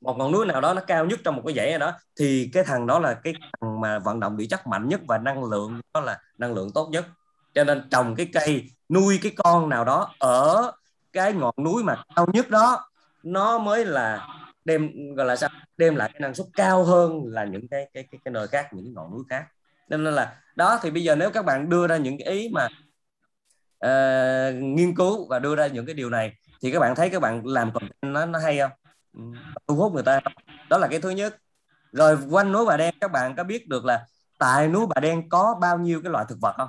một ngọn núi nào đó nó cao nhất trong một cái dãy đó thì cái thằng đó là cái thằng mà vận động địa chất mạnh nhất và năng lượng đó là năng lượng tốt nhất. Cho nên trồng cái cây nuôi cái con nào đó ở cái ngọn núi mà cao nhất đó nó mới là đem gọi là sao? Đem lại cái năng suất cao hơn là những cái cái cái, cái nơi khác những cái ngọn núi khác. Nên là đó thì bây giờ nếu các bạn đưa ra những cái ý mà uh, nghiên cứu và đưa ra những cái điều này thì các bạn thấy các bạn làm content nó nó hay không? Ừ, thu hút người ta đó là cái thứ nhất. Rồi quanh núi bà đen các bạn có biết được là tại núi bà đen có bao nhiêu cái loại thực vật không?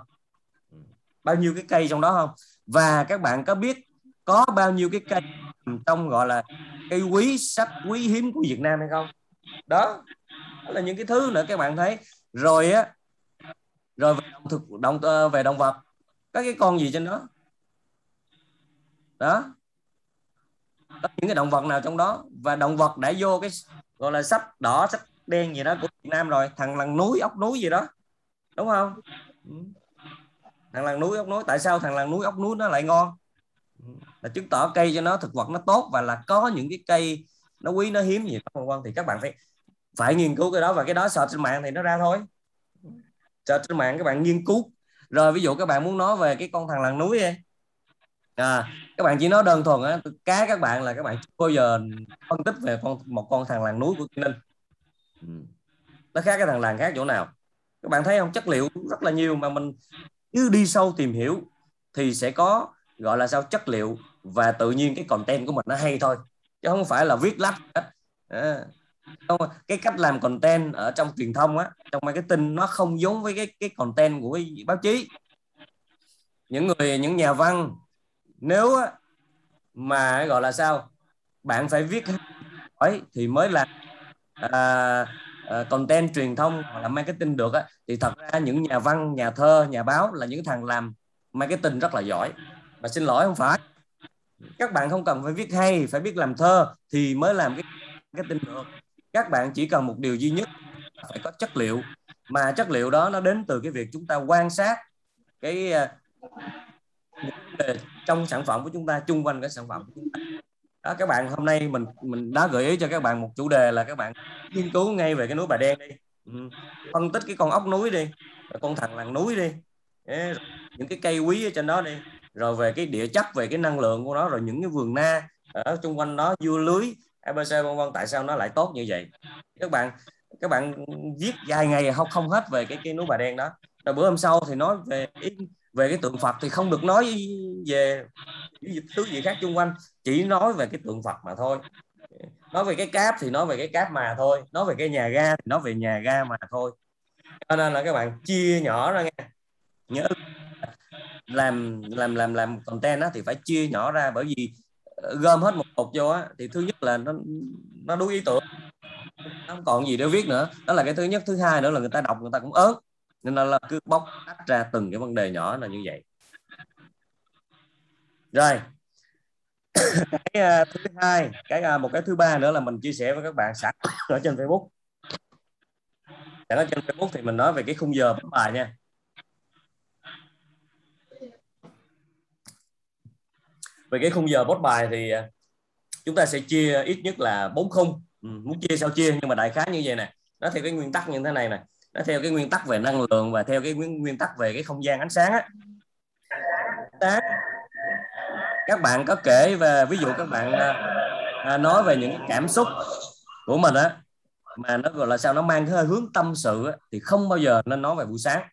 Bao nhiêu cái cây trong đó không? Và các bạn có biết có bao nhiêu cái cây trong gọi là cây quý sách quý hiếm của Việt Nam hay không? Đó, đó là những cái thứ nữa các bạn thấy. Rồi á rồi về động thực động ờ, về động vật có cái con gì trên đó? Đó. Có những cái động vật nào trong đó? Và động vật đã vô cái gọi là sách đỏ sách đen gì đó của Việt Nam rồi thằng lằn núi ốc núi gì đó. Đúng không? Ừ. Thằng lằn núi ốc núi. Tại sao thằng lằn núi ốc núi nó lại ngon? Là chứng tỏ cây cho nó thực vật nó tốt và là có những cái cây nó quý nó hiếm gì. Đó quan thì các bạn phải phải nghiên cứu cái đó và cái đó sợ trên mạng thì nó ra thôi. Sợ trên mạng các bạn nghiên cứu. Rồi ví dụ các bạn muốn nói về cái con thằng lằn núi ấy, à, các bạn chỉ nói đơn thuần á cá các bạn là các bạn chưa bao giờ phân tích về con một con thằng làng núi của Tây Ninh nó khác cái thằng làng khác chỗ nào? Các bạn thấy không? Chất liệu rất là nhiều mà mình cứ đi sâu tìm hiểu thì sẽ có gọi là sao chất liệu và tự nhiên cái content của mình nó hay thôi chứ không phải là viết lách à, cái cách làm content ở trong truyền thông á trong marketing nó không giống với cái cái content của báo chí. Những người những nhà văn nếu mà gọi là sao bạn phải viết ấy thì mới là à, à, content truyền thông hoặc là marketing được á, thì thật ra những nhà văn nhà thơ nhà báo là những thằng làm marketing rất là giỏi mà xin lỗi, không phải. Các bạn không cần phải viết hay, phải biết làm thơ thì mới làm cái cái tin được. Các bạn chỉ cần một điều duy nhất phải có chất liệu. Mà chất liệu đó nó đến từ cái việc chúng ta quan sát cái ờ, trong sản phẩm của chúng ta, chung quanh cái sản phẩm của chúng ta. Đó, các bạn hôm nay mình mình đã gợi ý cho các bạn một chủ đề là các bạn nghiên cứu ngay về cái núi bà đen đi. Ừ, phân tích cái con ốc núi đi con thằng làng núi đi. Những cái cây quý ở trên đó đi rồi về cái địa chất, về cái năng lượng của nó, rồi những cái vườn na ở xung quanh đó, dưa lưới abc vân vân, tại sao nó lại tốt như vậy? Các bạn các bạn viết dài ngày không không hết về cái cái núi bà đen đó. Rồi bữa hôm sau thì nói về về cái tượng Phật thì không được nói về những thứ gì khác xung quanh, chỉ nói về cái tượng Phật mà thôi. Nói về cái cáp thì nói về cái cáp mà thôi, nói về cái nhà ga thì nói về nhà ga mà thôi. Cho nên là các bạn chia nhỏ ra nghe. Nhớ làm làm làm làm content đó thì phải chia nhỏ ra bởi vì ờ, gom hết một cục vô á thì thứ nhất là nó nó đuối ý tưởng. Nó không còn gì để viết nữa. Đó là cái thứ nhất. Thứ hai nữa là người ta đọc người ta cũng ớn. Nên là cứ bóc tách ra từng cái vấn đề nhỏ là như vậy. Rồi. Cái uh, thứ hai cái uh, một cái thứ ba nữa là mình chia sẻ với các bạn sẵn ở trên Facebook. Sẵn ở trên Facebook thì mình nói về cái khung giờ bấm bài nha. Về cái khung giờ post bài thì à, chúng ta sẽ chia ít nhất là bốn khung. Ừ, muốn chia sao chia nhưng mà đại khái như vậy nè. Nó theo cái nguyên tắc như thế này nè. Nó theo cái nguyên tắc về năng lượng và theo cái nguyên, nguyên tắc về cái không gian ánh sáng á. Các bạn có kể về ví dụ các bạn à, à nói về những cảm xúc của mình á mà nó gọi là sao nó mang cái hơi hướng tâm sự á, thì không bao giờ nên nói về buổi sáng.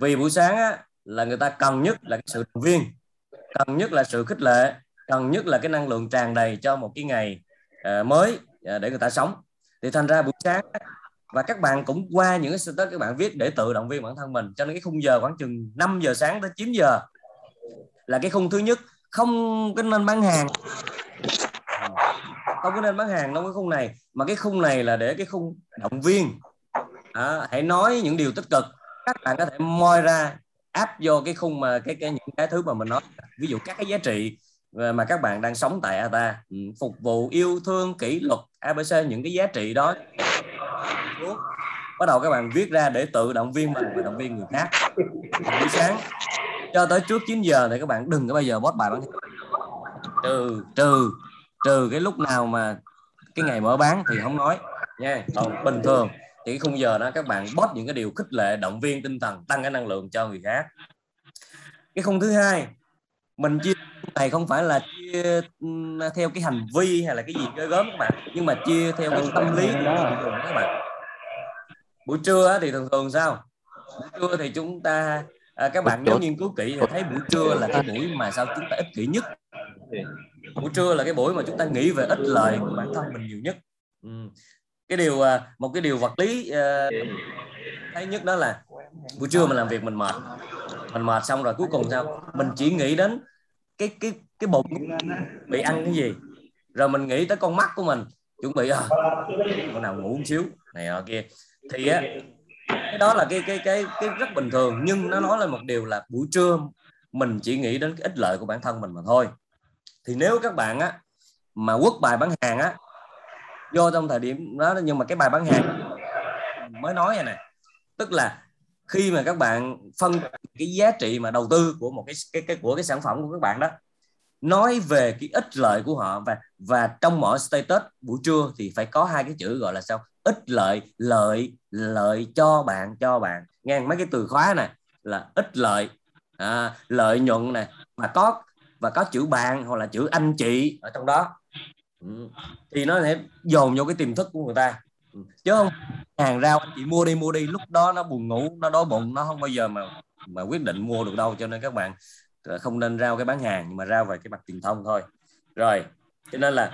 Vì buổi sáng á, là người ta cần nhất là cái sự động viên cần nhất là sự khích lệ cần nhất là cái năng lượng tràn đầy cho một cái ngày uh, mới uh, để người ta sống. Thì thành ra buổi sáng và các bạn cũng qua những cái status các bạn viết để tự động viên bản thân mình cho nên cái khung giờ khoảng chừng 5 giờ sáng tới 9 giờ là cái khung thứ nhất. Không có nên bán hàng. Không có nên bán hàng trong cái khung này mà cái khung này là để cái khung động viên. À, hãy nói những điều tích cực. Các bạn có thể moi ra áp vô cái khung mà cái cái những cái thứ mà mình nói, ví dụ các cái giá trị mà các bạn đang sống tại ATA ừ, phục vụ, yêu thương, kỷ luật ABC những cái giá trị đó. Bắt đầu các bạn viết ra để tự động viên mình và động viên người khác. Buổi sáng, cho tới trước 9 giờ thì các bạn đừng có bao giờ post bài bán trừ trừ trừ cái lúc nào mà cái ngày mở bán thì không nói nha. Còn bình thường thì cái khung giờ đó các bạn post những cái điều khích lệ động viên tinh thần tăng cái năng lượng cho người khác. Cái khung thứ hai mình chia này không phải là chia theo cái hành vi hay là cái gì ghê gớm các bạn nhưng mà chia theo cái tâm lý của các bạn. Buổi trưa thì thường thường sao? Buổi trưa thì chúng ta à, các bạn nếu nghiên cứu kỹ thì thấy buổi trưa là cái buổi mà sao chúng ta ích kỷ nhất. Buổi trưa là cái buổi mà chúng ta nghĩ về ích lợi của bản thân mình nhiều nhất. Ừ cái điều à, một cái điều vật lý à, thấy nhất đó là buổi trưa mình làm việc mình mệt. Mình mệt xong rồi cuối cùng sao? Mình chỉ nghĩ đến cái cái cái bụng bị ăn cái gì. Rồi mình nghĩ tới con mắt của mình chuẩn bị à, con nào ngủ một xíu này ở kia. Thì á cái đó là cái cái cái cái rất bình thường nhưng nó nói lên một điều là buổi trưa mình chỉ nghĩ đến cái ích lợi của bản thân mình mà thôi. Thì nếu các bạn á mà quất bài bán hàng á vô trong thời điểm đó nhưng mà cái bài bán hàng mới nói này nè. Tức là khi mà các bạn phân cái giá trị mà đầu tư của một cái cái, cái của cái sản phẩm của các bạn đó nói về cái ích lợi của họ và và trong mỗi status buổi trưa thì phải có hai cái chữ gọi là sao? Ích lợi lợi lợi cho bạn cho bạn. Nghe mấy cái từ khóa này là ích lợi à, lợi nhuận này mà có và có chữ bạn hoặc là chữ anh chị ở trong đó ừ. thì nó sẽ dồn vô cái tiềm thức của người ta. Ừ. Chứ không hàng rau anh chị mua đi mua đi lúc đó nó buồn ngủ nó đói bụng nó không bao giờ mà mà quyết định mua được đâu. Cho nên các bạn ờ, không nên rao cái bán hàng nhưng mà rao về cái mặt truyền thông thôi. Rồi cho nên là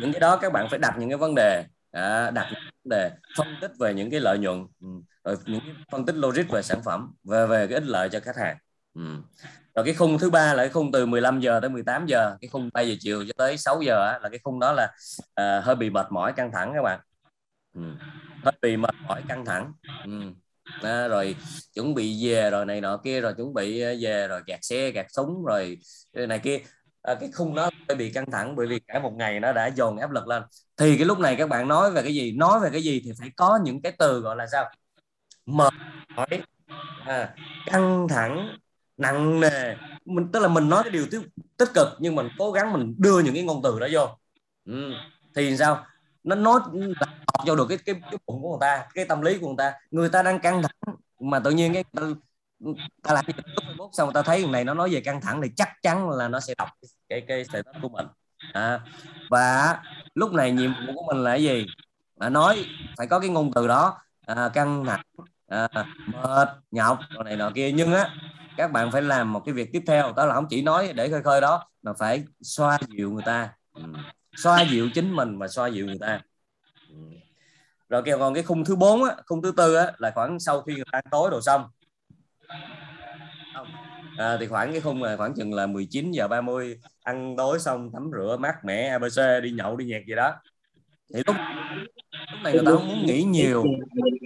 những cái đó các bạn phải đặt những cái vấn đề à, đặt những vấn đề phân tích về những cái lợi nhuận ừ, rồi những cái phân tích logic về sản phẩm về về cái ích lợi cho khách hàng ừ. rồi cái khung thứ ba là cái khung từ 15 giờ tới 18 giờ cái khung 3 giờ chiều cho tới 6 giờ á, là cái khung đó là à, hơi bị mệt mỏi căng thẳng các bạn ừ. hơi bị mệt mỏi căng thẳng ừ. à, rồi chuẩn bị về rồi này nọ kia rồi chuẩn bị à, về rồi gạt xe gạt súng rồi này kia à, cái khung đó hơi bị căng thẳng bởi vì cả một ngày nó đã dồn áp lực lên thì cái lúc này các bạn nói về cái gì nói về cái gì thì phải có những cái từ gọi là sao mệt mỏi à, căng thẳng nặng nề. Mình tức là mình nói cái điều tích, tích cực nhưng mình cố gắng mình đưa những cái ngôn từ đó vô. Ừ. thì sao? Nó nói đọc vô được cái, cái cái bụng của người ta cái tâm lý của người ta. Người ta đang căng thẳng mà tự nhiên cái ta làm Facebook xong ta thấy thằng này nó nói về căng thẳng thì chắc chắn là nó sẽ đọc cái cái status của mình. À, và lúc này nhiệm vụ của mình là gì? À, nói phải có cái ngôn từ đó à, căng thẳng à, mệt nhọc này nọ kia. Nhưng á các bạn phải làm một cái việc tiếp theo đó là không chỉ nói để khơi khơi đó mà phải xoa dịu người ta. Ừ. Xoa dịu chính mình và xoa dịu người ta. Ừ. Rồi kêu còn cái khung thứ bốn á khung thứ tư á là khoảng sau khi người ta ăn tối đồ xong. À, thì khoảng cái khung là khoảng chừng là 19 giờ 30 ăn tối xong tắm rửa mát mẻ abc đi nhậu đi nhạc gì đó thì lúc lúc này người ta không muốn nghĩ nhiều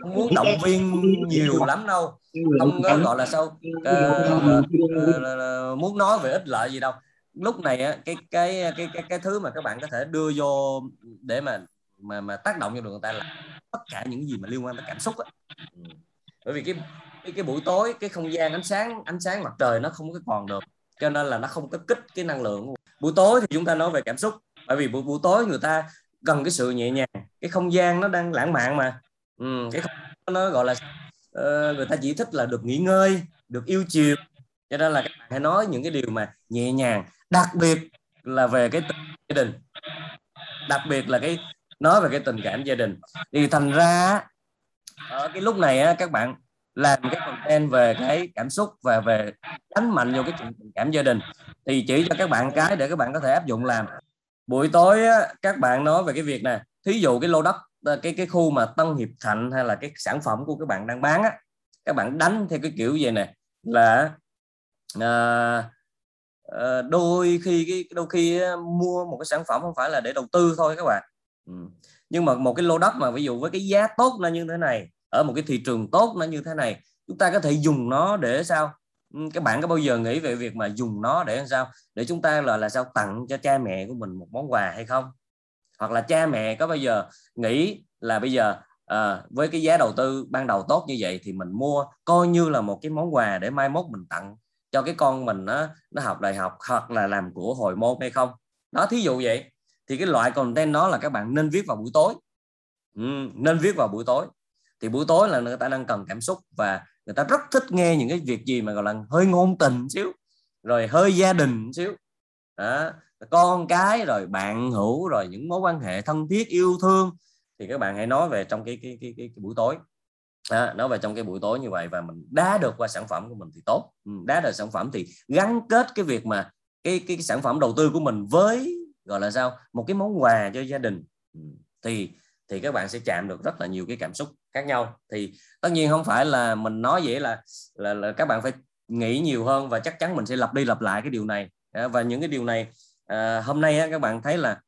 không muốn động viên nhiều lắm đâu. Không có gọi là sao uh, uh, muốn nói về ích lợi gì đâu. Lúc này á cái cái cái cái cái thứ mà các bạn có thể đưa vô để mà mà mà tác động cho được người ta là tất cả những gì mà liên quan tới cảm xúc á. Ừ. bởi vì cái cái, cái buổi tối cái không gian ánh sáng ánh sáng mặt trời nó không có còn được cho nên là nó không có kích cái năng lượng buổi tối thì chúng ta nói về cảm xúc bởi vì buổi, buổi tối người ta cần cái sự nhẹ nhàng. Cái không gian nó đang lãng mạn mà. Ừ, cái không, nó gọi là uh, người ta chỉ thích là được nghỉ ngơi được yêu chiều. Cho nên là các bạn hãy nói những cái điều mà nhẹ nhàng. Đặc biệt là về cái tình gia đình. Đặc biệt là cái nói về cái tình cảm gia đình. Thì thành ra ở cái lúc này á, các bạn làm cái content về cái cảm xúc và về đánh mạnh vô cái chuyện tình cảm gia đình. Thì chỉ cho các bạn cái để các bạn có thể áp dụng làm buổi tối á, các bạn nói về cái việc này thí dụ cái lô đất ờ, cái cái khu mà Tân Hiệp Thạnh hay là cái sản phẩm của các bạn đang bán á các bạn đánh theo cái kiểu gì này là à, à, đôi khi cái đôi khi mua một cái sản phẩm không phải là để đầu tư thôi các bạn ừ. nhưng mà một cái lô đất mà ví dụ với cái giá tốt nó như thế này ở một cái thị trường tốt nó như thế này chúng ta có thể dùng nó để sao các bạn có bao giờ nghĩ về việc mà dùng nó để làm sao? Để chúng ta là là sao tặng cho cha mẹ của mình một món quà hay không? Hoặc là cha mẹ có bao giờ nghĩ là bây giờ à, với cái giá đầu tư ban đầu tốt như vậy thì mình mua coi như là một cái món quà để mai mốt mình tặng cho cái con mình nó nó học đại học hoặc là làm của hồi môn hay không? Đó thí dụ vậy. Thì cái loại content đó là các bạn nên viết vào buổi tối. Ừ, nên viết vào buổi tối. Thì buổi tối là người ta đang cần cảm xúc và người ta rất thích nghe những cái việc gì mà gọi là hơi ngôn tình xíu rồi hơi gia đình xíu. Đó. con cái rồi bạn hữu rồi những mối quan hệ thân thiết yêu thương. Thì các bạn hãy nói về trong cái cái cái, cái, cái buổi tối. À, nói về trong cái buổi tối như vậy và mình đá được qua sản phẩm của mình thì tốt. Ừ, đá được sản phẩm thì gắn kết cái việc mà cái, cái cái sản phẩm đầu tư của mình với gọi là sao một cái món quà cho gia đình. Ừ, thì thì các bạn sẽ chạm được rất là nhiều cái cảm xúc khác nhau. Thì tất nhiên không phải là mình nói vậy là là, là các bạn phải nghĩ nhiều hơn và chắc chắn mình sẽ lặp đi lặp lại cái điều này. Và những cái điều này à, hôm nay á, các bạn thấy là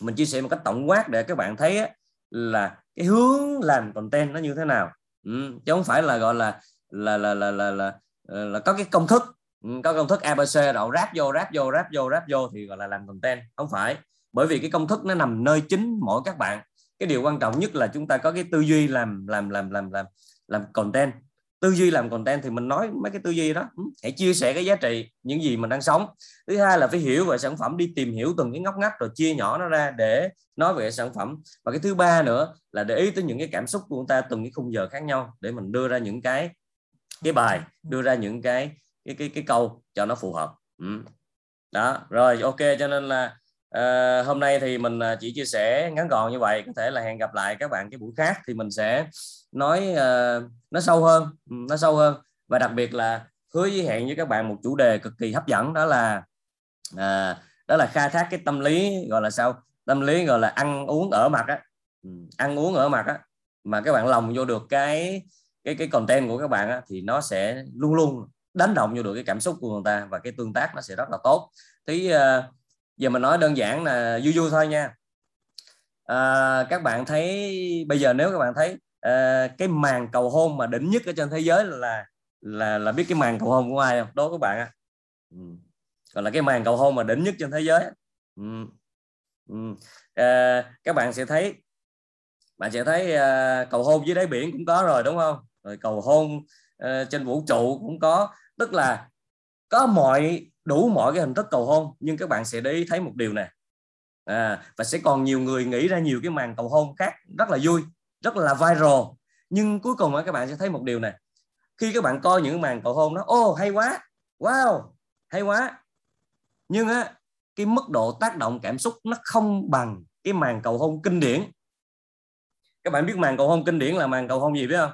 mình chia sẻ một cách tổng quát để các bạn thấy á, là cái hướng làm content nó như thế nào. Ừ, chứ không phải là gọi là là là là là là, là, là có cái công thức. Ừ, có công thức abc đậu ráp vô ráp vô ráp vô ráp vô thì gọi là làm content. Không phải. Bởi vì cái công thức nó nằm nơi chính mỗi các bạn cái điều quan trọng nhất là chúng ta có cái tư duy làm làm làm làm làm làm content. Tư duy làm content thì mình nói mấy cái tư duy đó ừ, hãy chia sẻ cái giá trị, những gì mình đang sống. Thứ hai là phải hiểu về sản phẩm, đi tìm hiểu từng cái ngóc ngách rồi chia nhỏ nó ra để nói về sản phẩm. Và cái thứ ba nữa là để ý tới những cái cảm xúc của chúng ta từng cái khung giờ khác nhau để mình đưa ra những cái cái bài, đưa ra những cái cái cái cái câu cho nó phù hợp. Ừ. đó, rồi, ok, cho nên là À, hôm nay thì mình à, chỉ chia sẻ ngắn gọn như vậy có thể là hẹn gặp lại các bạn cái buổi khác thì mình sẽ nói uh, nó sâu hơn ừ, nó sâu hơn. Và đặc biệt là hứa với hẹn với các bạn một chủ đề cực kỳ hấp dẫn đó là à, đó là khai thác cái tâm lý gọi là sao? Tâm lý gọi là ăn uống ở mặt á. Ừ, ăn uống ở mặt á. Mà các bạn lòng vô được cái cái cái content của các bạn á, thì nó sẽ luôn luôn đánh động vô được cái cảm xúc của người ta và cái tương tác nó sẽ rất là tốt. Thì uh, giờ mình nói đơn giản là vui vui thôi nha à, các bạn thấy bây giờ nếu các bạn thấy à, cái màn cầu hôn mà đỉnh nhất ở trên thế giới là là là biết cái màn cầu hôn của ai không đố các bạn à. ừ. còn là cái màn cầu hôn mà đỉnh nhất trên thế giới ừ. Ừ. À, các bạn sẽ thấy bạn sẽ thấy à, cầu hôn dưới đáy biển cũng có rồi đúng không rồi cầu hôn à, trên vũ trụ cũng có tức là có mọi đủ mọi cái hình thức cầu hôn nhưng các bạn sẽ để ý thấy một điều này à, và sẽ còn nhiều người nghĩ ra nhiều cái màn cầu hôn khác rất là vui rất là viral. Nhưng cuối cùng các bạn sẽ thấy một điều này khi các bạn coi những màn cầu hôn đó ô hay quá wow hay quá. Nhưng á cái mức độ tác động cảm xúc nó không bằng cái màn cầu hôn kinh điển. Các bạn biết màn cầu hôn kinh điển là màn cầu hôn gì biết không?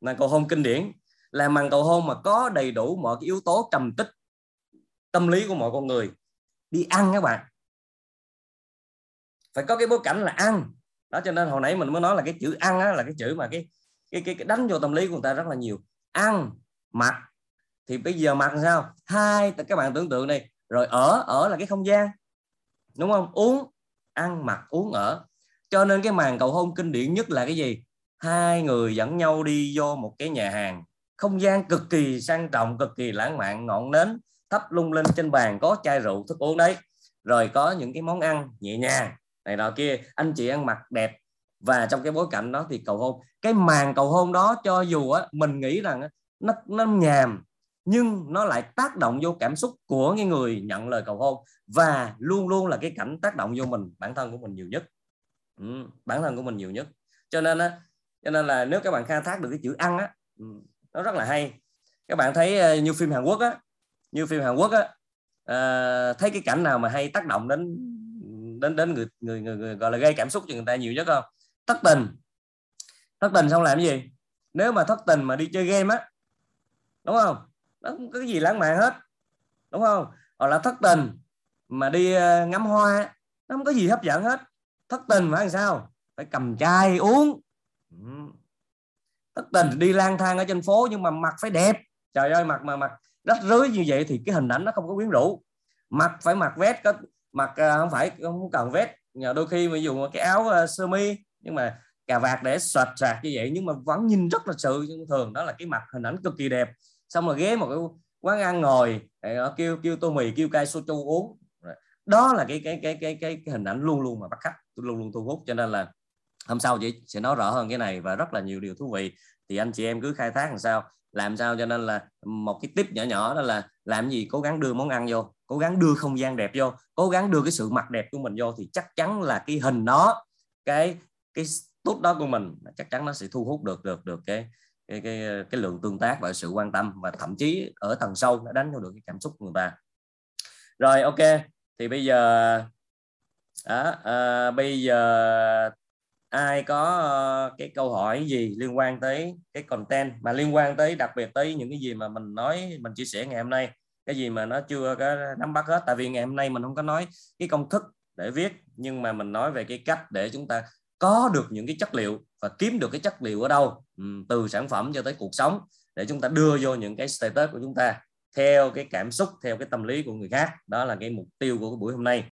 Màn cầu hôn kinh điển là màn cầu hôn mà có đầy đủ mọi cái yếu tố trầm tích tâm lý của mọi con người. Đi ăn các bạn. Phải có cái bối cảnh là ăn. Đó cho nên hồi nãy mình mới nói là cái chữ ăn á, là cái chữ mà cái cái, cái cái đánh vô tâm lý của người ta rất là nhiều. Ăn mặc. Thì bây giờ mặc sao? Hai các bạn tưởng tượng đi. Rồi ở ở là cái không gian. Đúng không? Uống ăn mặc uống ở. Cho nên cái màn cầu hôn kinh điển nhất là cái gì? Hai người dẫn nhau đi vô một cái nhà hàng không gian cực kỳ sang trọng cực kỳ lãng mạn ngọn nến thắp lung linh trên bàn có chai rượu thức uống đấy. Rồi có những cái món ăn nhẹ nhàng này nọ kia anh chị ăn mặc đẹp. Và trong cái bối cảnh đó thì cầu hôn cái màn cầu hôn đó cho dù á mình nghĩ rằng nó nó nhàm nhưng nó lại tác động vô cảm xúc của cái người nhận lời cầu hôn. Và luôn luôn là cái cảnh tác động vô mình bản thân của mình nhiều nhất. Ừ, bản thân của mình nhiều nhất. Cho nên á cho nên là nếu các bạn khai thác được cái chữ ăn á ừ, nó rất là hay. Các bạn thấy ờ, như phim Hàn Quốc á như phim Hàn Quốc á ờ, thấy cái cảnh nào mà hay tác động đến đến đến người người, người, người gọi là gây cảm xúc cho người ta nhiều nhất không? Thất tình. Thất tình xong làm cái gì? Nếu mà thất tình mà đi chơi game á đúng không? Nó không có cái gì lãng mạn hết đúng không? Hoặc là thất tình mà đi ờ, ngắm hoa nó không có gì hấp dẫn hết. Thất tình phải làm sao? Phải cầm chai uống thất tình đi lang thang ở trên phố nhưng mà mặt phải đẹp. Trời ơi mặt mà mặt rách rưới như vậy thì cái hình ảnh nó không có quyến rũ. Mặt phải mặc vest có mặc à, không phải không cần vest. Nhờ đôi khi mà dùng cái áo uh, sơ mi nhưng mà cà vạt để sạch sạc như vậy nhưng mà vẫn nhìn rất là sự. Thường đó là cái mặt hình ảnh cực kỳ đẹp. Xong rồi ghé một cái quán ăn ngồi à, kêu kêu tô mì kêu cay soju uống. Đó là cái cái cái cái cái, cái hình ảnh luôn luôn mà bắt khách luôn luôn thu hút. Cho nên là hôm sau chị sẽ nói rõ hơn cái này và rất là nhiều điều thú vị. Thì anh chị em cứ khai thác làm sao làm sao cho nên là một cái tip nhỏ nhỏ đó là làm gì cố gắng đưa món ăn vô cố gắng đưa không gian đẹp vô cố gắng đưa cái sự mặt đẹp của mình vô thì chắc chắn là cái hình đó cái cái tốt đó của mình chắc chắn nó sẽ thu hút được được được cái cái cái cái lượng tương tác và sự quan tâm và thậm chí ở tầng sâu nó đánh vô được cái cảm xúc của người ta. Rồi ok. Thì bây giờ đó, à, bây giờ ai có uh, cái câu hỏi gì liên quan tới cái content mà liên quan tới đặc biệt tới những cái gì mà mình nói mình chia sẻ ngày hôm nay? Cái gì mà nó chưa có nắm bắt hết? Tại vì ngày hôm nay mình không có nói cái công thức để viết nhưng mà mình nói về cái cách để chúng ta có được những cái chất liệu và kiếm được cái chất liệu ở đâu ừ, từ sản phẩm cho tới cuộc sống để chúng ta đưa vô những cái status của chúng ta theo cái cảm xúc theo cái tâm lý của người khác. Đó là cái mục tiêu của cái buổi hôm nay.